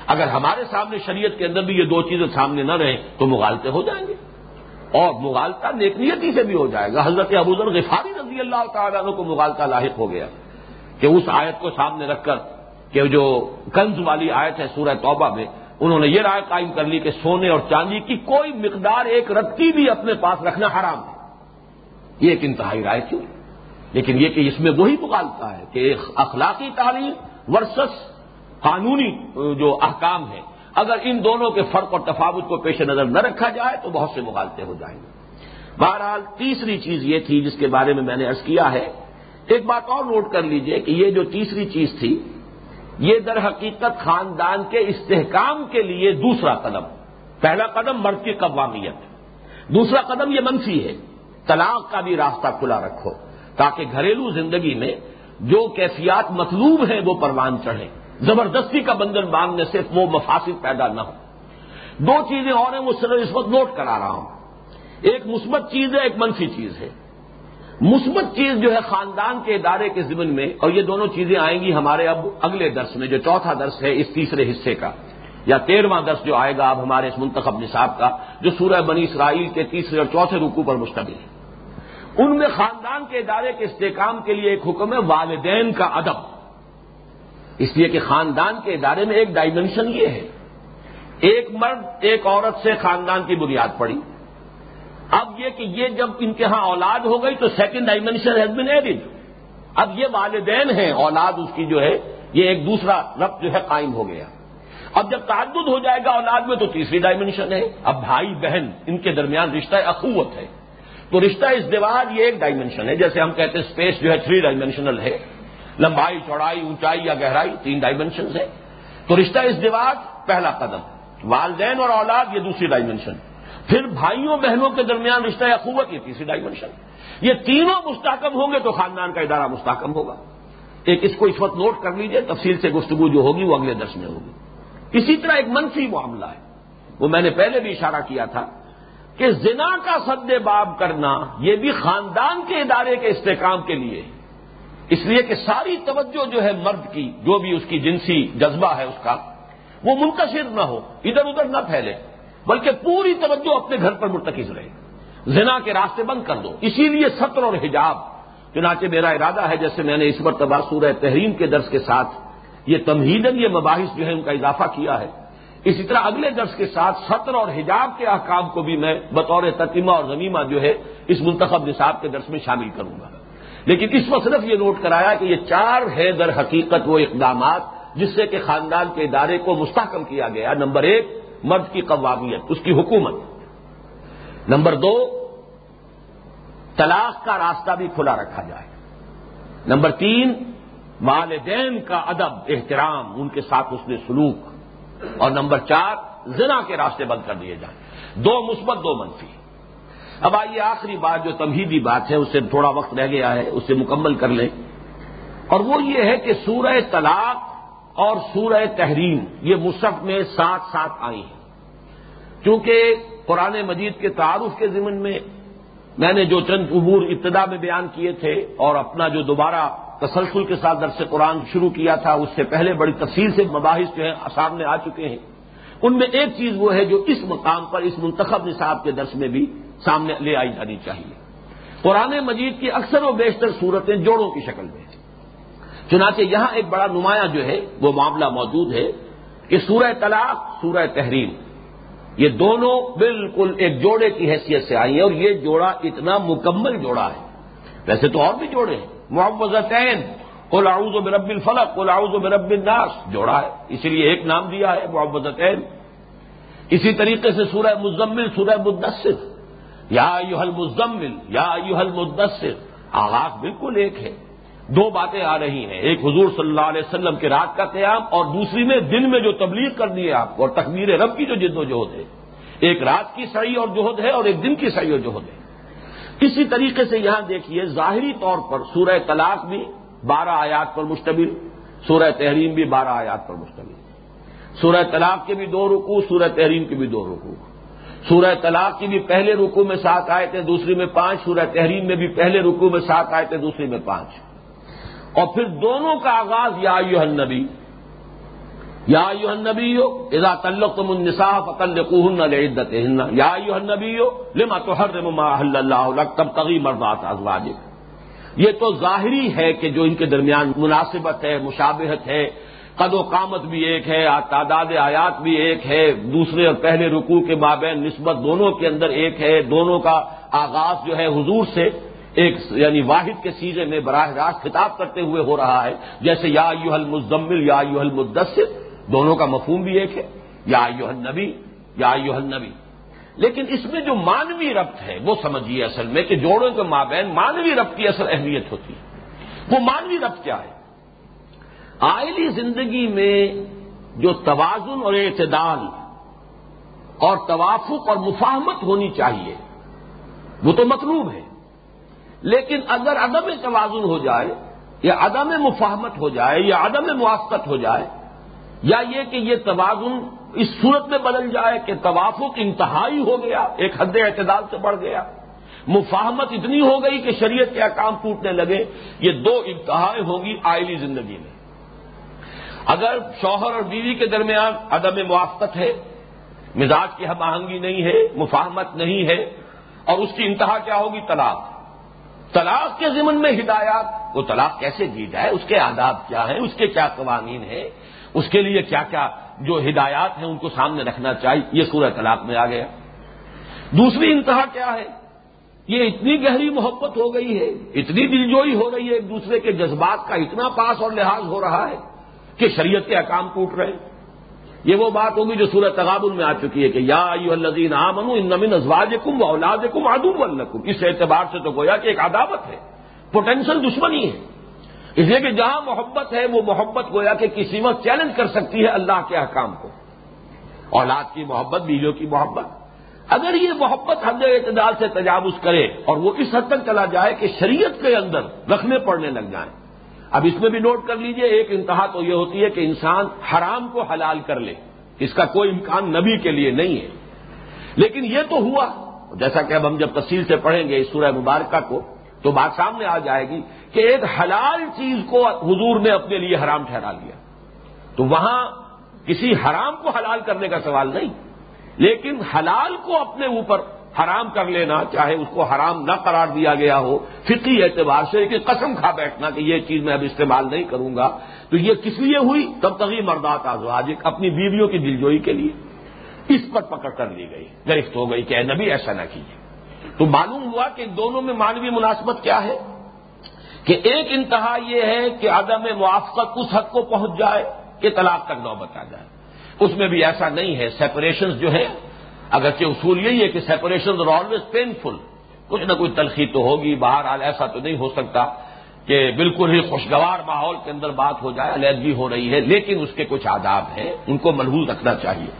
اگر ہمارے سامنے شریعت کے اندر بھی یہ دو چیزیں سامنے نہ رہیں، تو مغالطے ہو جائیں گے۔ اور مغالطہ نیکنیتی سے بھی ہو جائے گا۔ حضرت ابوذر غفاری رضی اللہ تعالیٰ عنہ کو مغالطہ لاحق ہو گیا کہ اس آیت کو سامنے رکھ کر کہ جو کنز والی آیت ہے سورہ توبہ میں، انہوں نے یہ رائے قائم کر لی کہ سونے اور چاندی کی کوئی مقدار ایک رتی بھی اپنے پاس رکھنا حرام ہے۔ یہ ایک انتہائی رائے کیوں؟ لیکن یہ کہ اس میں وہی مغالتا ہے کہ ایک اخلاقی تعلیم ورسس قانونی جو احکام ہے اگر ان دونوں کے فرق اور تفاوت کو پیش نظر نہ رکھا جائے تو بہت سے مغالطے ہو جائیں گے۔ بہرحال تیسری چیز یہ تھی جس کے بارے میں میں نے ارض کیا ہے، ایک بات اور نوٹ کر لیجیے کہ یہ جو تیسری چیز تھی، یہ در حقیقت خاندان کے استحکام کے لیے دوسرا قدم۔ پہلا قدم مرد کی قوامیت دوسرا قدم یہ منفی ہے۔ طلاق کا بھی راستہ کھلا رکھو تاکہ گھریلو زندگی میں جو کیفیات مطلوب ہیں وہ پروان چڑھیں۔ زبردستی کا بندن باندھنے سے وہ مفاصد پیدا نہ ہو۔ دو چیزیں اور ہیں، وہ صرف اس وقت نوٹ کرا رہا ہوں۔ ایک مثبت چیز ہے، ایک منفی چیز ہے۔ مثبت چیز جو ہے خاندان کے ادارے کے ضمن میں، اور یہ دونوں چیزیں آئیں گی ہمارے اب اگلے درس میں، جو چوتھا درس ہے اس تیسرے حصے کا، یا تیرواں درس جو آئے گا اب ہمارے اس منتخب نصاب کا، جو سورہ بنی اسرائیل کے تیسرے اور چوتھے رکو پر مشتمل ہے۔ ان میں خاندان کے ادارے کے استحکام کے لیے ایک حکم ہے، والدین کا ادب۔ اس لیے کہ خاندان کے ادارے میں ایک ڈائمنشن یہ ہے۔ ایک مرد ایک عورت سے خاندان کی بنیاد پڑی۔ اب یہ کہ یہ جب ان کے ہاں اولاد ہو گئی تو second dimension has been added اب یہ والدین ہیں، اولاد اس کی جو ہے، یہ ایک دوسرا رب جو ہے قائم ہو گیا۔ اب جب تعدد ہو جائے گا اولاد میں تو تیسری ڈائمنشن ہے۔ اب بھائی بہن، ان کے درمیان رشتہ اخوت ہے۔ تو رشتہ اس دیوار یہ ایک ڈائمنشن ہے۔ جیسے ہم کہتے ہیں اسپیس جو ہے تھری ڈائمینشنل ہے۔ لمبائی، چوڑائی، اونچائی یا گہرائی، تین ڈائمنشنز ہے۔ تو رشتہ اس دیوار، پہلا قدم۔ والدین اور اولاد، یہ دوسری ڈائمنشن پھر بھائیوں، بہنوں کے درمیان رشتہ یا قوت، یہ تیسری ڈائمنشن یہ تینوں مستحکم ہوں گے تو خاندان کا ادارہ مستحکم ہوگا۔ ایک اس کو اس وقت نوٹ کر لیجیے، تفصیل سے گفتگو جو ہوگی وہ اگلے درس میں ہوگی۔ اسی طرح ایک منفی معاملہ ہے۔ وہ میں نے پہلے بھی اشارہ کیا تھا کہ زنا کا سد باب کرنا یہ بھی خاندان کے ادارے کے استحکام کے لیے ہے۔ اس لیے کہ ساری توجہ جو ہے مرد کی، جو بھی اس کی جنسی جذبہ ہے اس کا، وہ منتشر نہ ہو، ادھر ادھر نہ پھیلے، بلکہ پوری توجہ اپنے گھر پر مرتکز رہے۔ زنا کے راستے بند کر دو۔ اسی لیے سطر اور حجاب، چنانچہ میرا ارادہ ہے، جیسے میں نے اس مرتبہ سورہ تحریم کے درس کے ساتھ یہ تمہیدن، یہ مباحث جو ہے ان کا اضافہ کیا ہے۔ اسی طرح اگلے درس کے ساتھ سطر اور حجاب کے احکام کو بھی میں بطور تتیمہ اور زمیمہ جو ہے، اس منتخب نصاب کے درس میں شامل کروں گا۔ لیکن اس وقت صرف یہ نوٹ کرایا کہ یہ چار ہے در حقیقت وہ اقدامات جس سے کہ خاندان کے ادارے کو مستحکم کیا گیا. نمبر ایک، مرد کی قوامیت، اس کی حکومت. نمبر دو، طلاق کا راستہ بھی کھلا رکھا جائے. نمبر تین، والدین کا ادب، احترام، ان کے ساتھ اس نے سلوک. اور نمبر چار، زنا کے راستے بند کر دیے جائیں. دو مثبت، دو منفی. اب آئیے آخری بات جو تمہیدی بات ہے، اس سے تھوڑا وقت رہ گیا ہے اسے مکمل کر لیں۔ اور وہ یہ ہے کہ سورہ طلاق اور سورہ تحریم، یہ مصحف میں ساتھ ساتھ آئی ہیں۔ کیونکہ قرآن مجید کے تعارف کے ضمن میں میں نے جو چند عبور ابتدا میں بیان کیے تھے اور اپنا جو دوبارہ تسلسل کے ساتھ درس قرآن شروع کیا تھا، اس سے پہلے بڑی تفصیل سے مباحث جو ہیں سامنے آ چکے ہیں۔ ان میں ایک چیز وہ ہے جو اس مقام پر، اس منتخب نصاب کے درس میں بھی سامنے لے آئی جانی چاہیے۔ قرآن مجید کی اکثر و بیشتر صورتیں جوڑوں کی شکل میں چنانچہ یہاں ایک بڑا نمایاں جو ہے، وہ معاملہ موجود ہے کہ سورہ طلاق، سورہ تحریم، یہ دونوں بالکل ایک جوڑے کی حیثیت سے آئی ہیں اور یہ جوڑا اتنا مکمل جوڑا ہے۔ ویسے تو اور بھی جوڑے ہیں۔ معوضتین، قل اعوذ برب الفلق، قل اعوذ برب الناس، جوڑا ہے۔ اسی لیے ایک نام دیا ہے، معوضتین۔ اسی طریقے سے سورہ مزمل، سورہ مدثر۔ یا یو حل مزمل یا یو حل مدثر آغاز بالکل ایک ہے۔ دو باتیں آ رہی ہیں۔ ایک حضور صلی اللہ علیہ وسلم کے رات کا قیام اور دوسری میں دن میں جو تبلیغ کر دی ہے آپ کو اور تقبیر رب کی جو جد و جہد ہے۔ ایک رات کی صحیح اور جہد ہے اور ایک دن کی صحیح اور جہد ہے۔ اسی طریقے سے یہاں دیکھیے، ظاہری طور پر سورہ طلاق بھی بارہ آیات پر مشتمل، سورہ تحریم بھی بارہ آیات پر مشتمل۔ سورہ طلاق کے بھی دو رکو سورہ تحریم کے بھی دو رکو سورہ طلاق کی بھی پہلے رکو میں سات آئے تھے دوسری میں پانچ، سورہ تحریم میں بھی پہلے رکو میں سات آئے تھے دوسری میں پانچ۔ اور پھر دونوں کا آغاز یا یو النبی، یا یو النبی ہو ادا تلق تم النصاف تلقن عدت یا یو النبی ہو لما تو ہر اللہ تب تغی مرضات یہ تو ظاہری ہے کہ جو ان کے درمیان مناسبت ہے، مشابہت ہے قد و قامت بھی ایک ہے تعداد آیات بھی ایک ہے، دوسرے اور پہلے رکوع کے مابین نسبت دونوں کے اندر ایک ہے، دونوں کا آغاز جو ہے حضور سے ایک یعنی واحد کے سیزے میں براہ راست خطاب کرتے ہوئے ہو رہا ہے۔ جیسے یا یو المزمل، یا یو المدثر، دونوں کا مفہوم بھی ایک ہے۔ یا یو النبی، یا یو النبی۔ لیکن اس میں جو مانوی ربط ہے، وہ سمجھیے اصل میں کہ جوڑوں کے مابین مانوی ربط کی اصل اہمیت ہوتی ہے۔ وہ مانوی ربط کیا ہے؟ آئلی زندگی میں جو توازن اور اعتدال اور توافق اور مفاہمت ہونی چاہیے، وہ تو مطلوب ہے۔ لیکن اگر عدم توازن ہو جائے، یا عدم مفاہمت ہو جائے، یا عدم موافقت ہو جائے، یا یہ کہ یہ توازن اس صورت میں بدل جائے کہ توافق انتہائی ہو گیا، ایک حد اعتدال سے بڑھ گیا، مفاہمت اتنی ہو گئی کہ شریعت کے احکام ٹوٹنے لگے، یہ دو انتہائیں ہوں گی آئلی زندگی میں۔ اگر شوہر اور بیوی کے درمیان عدم موافقت ہے، مزاج کی ہم آہنگی نہیں ہے، مفاہمت نہیں ہے، اور اس کی انتہا کیا ہوگی؟ طلاق۔ طلاق کے ضمن میں ہدایات، وہ طلاق کیسے دی جائے؟ اس کے آداب کیا ہیں؟ اس کے کیا قوانین ہیں؟ اس کے لیے کیا کیا جو ہدایات ہیں ان کو سامنے رکھنا چاہیے؟ یہ سورہ طلاق میں آ گیا۔ دوسری انتہا کیا ہے؟ یہ اتنی گہری محبت ہو گئی ہے، اتنی دلجوئی ہو رہی ہے، ایک دوسرے کے جذبات کا اتنا پاس اور لحاظ ہو رہا ہے۔ کہ شریعت کے احکام ٹوٹ رہے ہیں۔ یہ وہ بات ہوگی جو سورہ تغابن میں آ چکی ہے کہ یا یو الزین عامن ان نمن ازواج کم و اولاد کم ادب الکم اس اعتبار سے تو گویا کہ ایک عداوت ہے، پوٹینشل دشمنی ہے۔ اس لیے کہ جہاں محبت ہے، وہ محبت گویا کہ کسی وقت چیلنج کر سکتی ہے اللہ کے احکام کو۔ اولاد کی محبت، بیویوں کی محبت۔ اگر یہ محبت حد اعتدال سے تجاوز کرے اور وہ اس حد تک چلا جائے کہ شریعت کے اندر رکھنے پڑنے لگ جائیں اب اس میں بھی نوٹ کر لیجیے، ایک انتہا تو یہ ہوتی ہے کہ انسان حرام کو حلال کر لے، اس کا کوئی امکان نبی کے لیے نہیں ہے۔ لیکن یہ تو ہوا، جیسا کہ اب ہم جب تفصیل سے پڑھیں گے اس سورہ مبارکہ کو، تو بات سامنے آ جائے گی کہ ایک حلال چیز کو حضور نے اپنے لیے حرام ٹھہرا لیا۔ تو وہاں کسی حرام کو حلال کرنے کا سوال نہیں، لیکن حلال کو اپنے اوپر حرام کر لینا، چاہے اس کو حرام نہ قرار دیا گیا ہو فطری اعتبار سے کہ قسم کھا بیٹھنا کہ یہ چیز میں اب استعمال نہیں کروں گا۔ تو یہ کس لیے ہوئی؟ تب تک مردات آزواج اپنی بیویوں کی دلجوئی کے لیے۔ اس پر پکڑ کر لی گئی گرفت ہو گئی کہ نبی ایسا نہ کیجیے تو معلوم ہوا کہ دونوں میں مانوی مناسبت کیا ہے؟ کہ ایک انتہا یہ ہے کہ عدم موافقت اس حد کو پہنچ جائے کہ طلاق تک نوبت آ جائے۔ اس میں بھی ایسا نہیں ہے سیپریشن جو ہے اگرچہ اصول یہی ہے کہ سیپریشن آر آلویز پینفل کچھ نہ کچھ تلخی تو ہوگی باہر ایسا تو نہیں ہو سکتا کہ بالکل ہی خوشگوار ماحول کے اندر بات ہو جائے، علیحدگی ہو رہی ہے، لیکن اس کے کچھ آداب ہیں، ان کو ملحوظ رکھنا چاہیے۔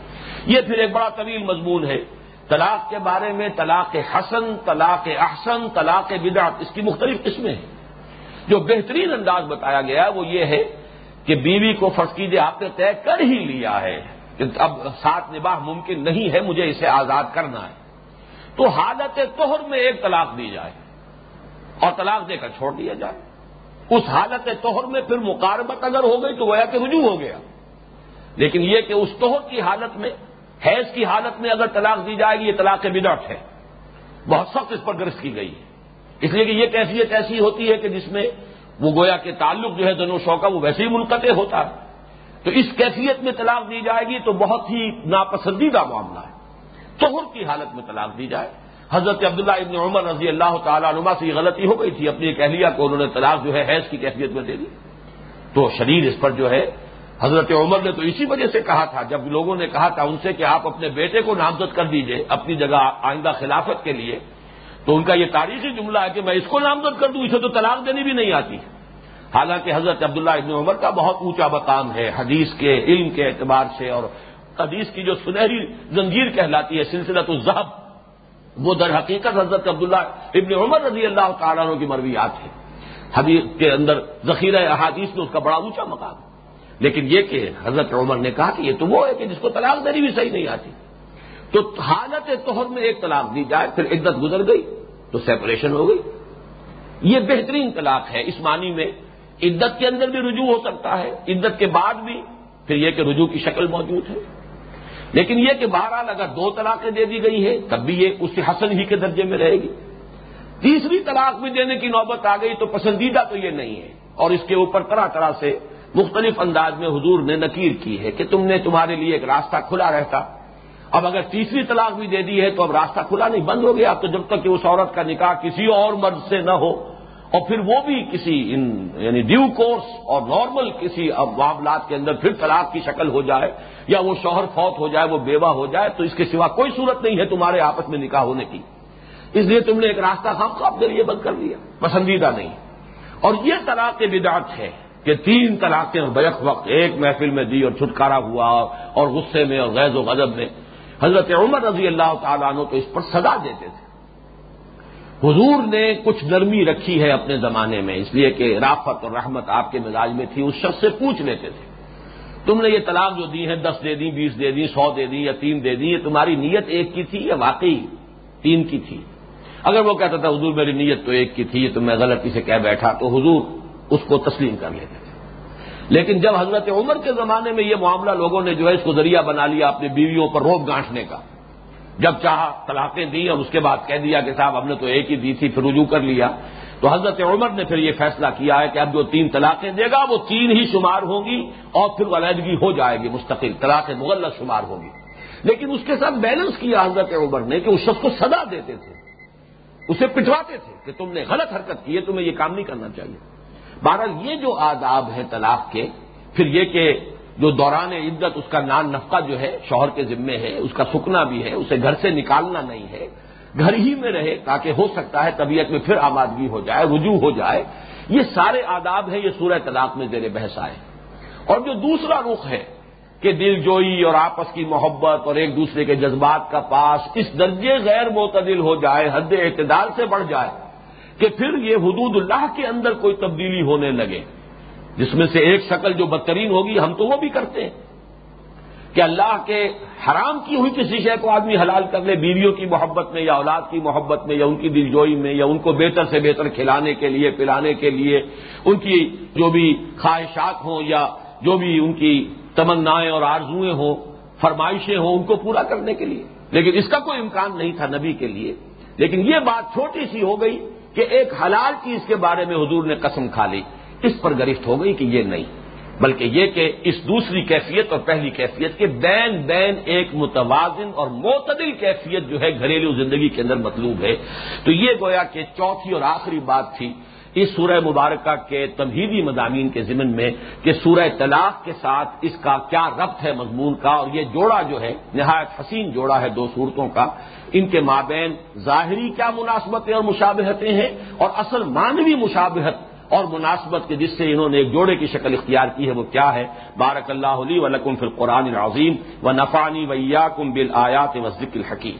یہ پھر ایک بڑا طویل مضمون ہے۔ طلاق کے بارے میں طلاق حسن، طلاق احسن، طلاق بدعت، اس کی مختلف قسمیں ہیں۔ جو بہترین انداز بتایا گیا وہ یہ ہے کہ بیوی کو فرض کیجیے آپ نے طے کر ہی لیا ہے۔ کہ اب ساتھ نباہ ممکن نہیں ہے، مجھے اسے آزاد کرنا ہے۔ تو حالت توہر میں ایک طلاق دی جائے اور طلاق دے کر چھوڑ دیا جائے۔ اس حالت توہر میں پھر مقاربت اگر ہو گئی تو گویا کہ رجوع ہو گیا۔ لیکن یہ کہ اس توہر کی حالت میں، حیض کی حالت میں اگر طلاق دی جائے گی، یہ طلاق بدعت ہے۔ بہت سخت اس پر گرست کی گئی ہے۔ اس لیے کہ یہ کیفیت ایسی ہوتی ہے کہ جس میں وہ گویا کہ تعلق جو ہے دونوں شو کا وہ ویسے ہی منقطع ہوتا ہے۔ تو اس کیفیت میں طلاق دی جائے گی تو بہت ہی ناپسندیدہ معاملہ ہے۔ توہر کی حالت میں طلاق دی جائے۔ حضرت عبداللہ ابن عمر رضی اللہ تعالیٰ عنما سے یہ غلطی ہو گئی تھی۔ اپنی ایک اہلیہ کو انہوں نے طلاق جو ہے حیض کی کیفیت میں دے دی۔ تو شریر اس پر جو ہے، حضرت عمر نے تو اسی وجہ سے کہا تھا، جب لوگوں نے کہا تھا ان سے کہ آپ اپنے بیٹے کو نامزد کر دیجیے اپنی جگہ آئندہ خلافت کے لیے، تو ان کا یہ تاریخی جملہ ہے کہ میں اس کو نامزد کر دوں، اسے تو طلاق دینی بھی نہیں آتی۔ ہے حالانکہ حضرت عبداللہ ابن عمر کا بہت اونچا مقام ہے حدیث کے، علم کے اعتبار سے اور حدیث کی جو سنہری زنجیر کہلاتی ہے سلسلہ تو زہب وہ در حقیقت حضرت عبداللہ ابن عمر رضی اللہ تعالیٰ عنہ کی مرویات ہے۔ حدیث کے اندر ذخیرہ احادیث میں اس کا بڑا اونچا مقام ہے۔ لیکن یہ کہ حضرت عمر نے کہا کہ یہ تو وہ ہے کہ جس کو طلاق دینی بھی صحیح نہیں آتی۔ تو حالت توہر میں ایک طلاق دی جائے، پھر عدت گزر گئی، تو سیپریشن ہو گئی۔ یہ بہترین طلاق ہے اس معنی میں عدت کے اندر بھی رجوع ہو سکتا ہے، عدت کے بعد بھی، پھر یہ کہ رجوع کی شکل موجود ہے۔ لیکن یہ کہ بہرحال اگر دو طلاقیں دے دی گئی ہے تب بھی یہ اس حسن ہی کے درجے میں رہے گی۔ تیسری طلاق بھی دینے کی نوبت آ گئی تو پسندیدہ تو یہ نہیں ہے۔ اور اس کے اوپر طرح طرح سے مختلف انداز میں حضور نے نکیر کی ہے کہ تم نے تمہارے لیے ایک راستہ کھلا رہتا۔ اب اگر تیسری طلاق بھی دے دی ہے تو اب راستہ کھلا نہیں، بند ہو گیا۔ تو جب تک کہ اس عورت کا نکاح کسی اور مرد سے نہ ہو اور پھر وہ بھی کسی ان یعنی ڈیو کورس اور نارمل کسی معاملات کے اندر پھر طلاق کی شکل ہو جائے یا وہ شوہر فوت ہو جائے، وہ بیوہ ہو جائے، تو اس کے سوا کوئی صورت نہیں ہے تمہارے آپس میں نکاح ہونے کی۔ اس لیے تم نے ایک راستہ خام خواب کے لیے بند کر دیا، پسندیدہ نہیں۔ اور یہ طلاق بدعت ہے کہ تین طلاقیں بیک وقت، ایک محفل میں دی اور چھٹکارا ہوا اور غصے میں اور غیر و غضب میں۔ حضرت عمر رضی اللہ تعالیٰ عنہ تو اس پر سزا دیتے تھے۔ حضور نے کچھ نرمی رکھی ہے اپنے زمانے میں، اس لیے کہ رافت اور رحمت آپ کے مزاج میں تھی، اس شخص سے پوچھ لیتے تھے۔ تم نے یہ طلاق جو دی ہے، دس دے دی، بیس دے دی، سو دے دی یا تین دے دی، یہ تمہاری نیت ایک کی تھی یا واقعی تین کی تھی؟ اگر وہ کہتا تھا، حضور میری نیت تو ایک کی تھی تو میں غلطی سے کہہ بیٹھا، تو حضور اس کو تسلیم کر لیتے تھے۔ لیکن جب حضرت عمر کے زمانے میں یہ معاملہ لوگوں نے جو ہے اس کو ذریعہ بنا لیا اپنی بیویوں پر روپ گانٹنے کا جب چاہا طلاقیں دی اور اس کے بعد کہہ دیا کہ صاحب ہم نے تو ایک ہی دی تھی، پھر رجوع کر لیا۔ تو حضرت عمر نے پھر یہ فیصلہ کیا ہے کہ اب جو تین طلاقیں دے گا وہ تین ہی شمار ہوں گی اور پھر علیحدگی ہو جائے گی مستقل طلاق مغلط شمار ہوگی لیکن اس کے ساتھ بیلنس کیا حضرت عمر نے کہ اس شخص کو سزا دیتے تھے، اسے پٹواتے تھے کہ تم نے غلط حرکت کی ہے، تمہیں یہ کام نہیں کرنا چاہیے۔ بہرحال یہ جو آداب ہیں طلاق کے، پھر یہ کہ جو دوران عدت، اس کا نان نفقہ جو ہے، شوہر کے ذمے ہے، اس کا سکنا بھی ہے، اسے گھر سے نکالنا نہیں ہے، گھر ہی میں رہے تاکہ ہو سکتا ہے طبیعت میں پھر آبادگی ہو جائے، رجوع ہو جائے۔ یہ سارے آداب ہیں، یہ سورہ طلاق میں زیر بحث آئے اور جو دوسرا رخ ہے کہ دل جوئی اور آپس کی محبت اور ایک دوسرے کے جذبات کا پاس اس درجے غیر معتدل ہو جائے، حد اعتدال سے بڑھ جائے کہ پھر یہ حدود اللہ کے اندر کوئی تبدیلی ہونے لگے۔ جس میں سے ایک شکل جو بدترین ہوگی، ہم تو وہ بھی کرتے ہیں۔ کہ اللہ کے حرام کی ہوئی کسی شے کو آدمی حلال کر لے، بیویوں کی محبت میں یا اولاد کی محبت میں یا ان کی دلجوئی میں یا ان کو بہتر سے بہتر کھلانے کے لیے، پلانے کے لیے، ان کی جو بھی خواہشات ہوں یا جو بھی ان کی تمنائیں اور آرزویں ہوں، فرمائشیں ہوں، ان کو پورا کرنے کے لیے۔ لیکن اس کا کوئی امکان نہیں تھا نبی کے لیے۔ لیکن یہ بات چھوٹی سی ہو گئی کہ ایک حلال چیز کے بارے میں حضور نے قسم کھا لی۔ اس پر گرفت ہو گئی کہ یہ نہیں، بلکہ یہ کہ اس دوسری کیفیت اور پہلی کیفیت کے بین بین ایک متوازن اور معتدل کیفیت جو ہے گھریلو زندگی کے اندر مطلوب ہے۔ تو یہ گویا کہ چوتھی اور آخری بات تھی اس سورہ مبارکہ کے تمہیدی مضامین کے ضمن میں کہ سورہ طلاق کے ساتھ اس کا کیا ربط ہے مضمون کا، اور یہ جوڑا جو ہے، نہایت حسین جوڑا ہے دو صورتوں کا، ان کے مابین ظاہری کیا مناسبتیں اور مشابہتیں ہیں، اور اصل مانوی مشابہت اور مناسبت کے جس سے انہوں نے ایک جوڑے کی شکل اختیار کی ہے وہ کیا ہے؟ بارک اللہ علی ولکم فی القرآن العظیم و نفانی ویا کم بل آیات و ذکر الحکیم۔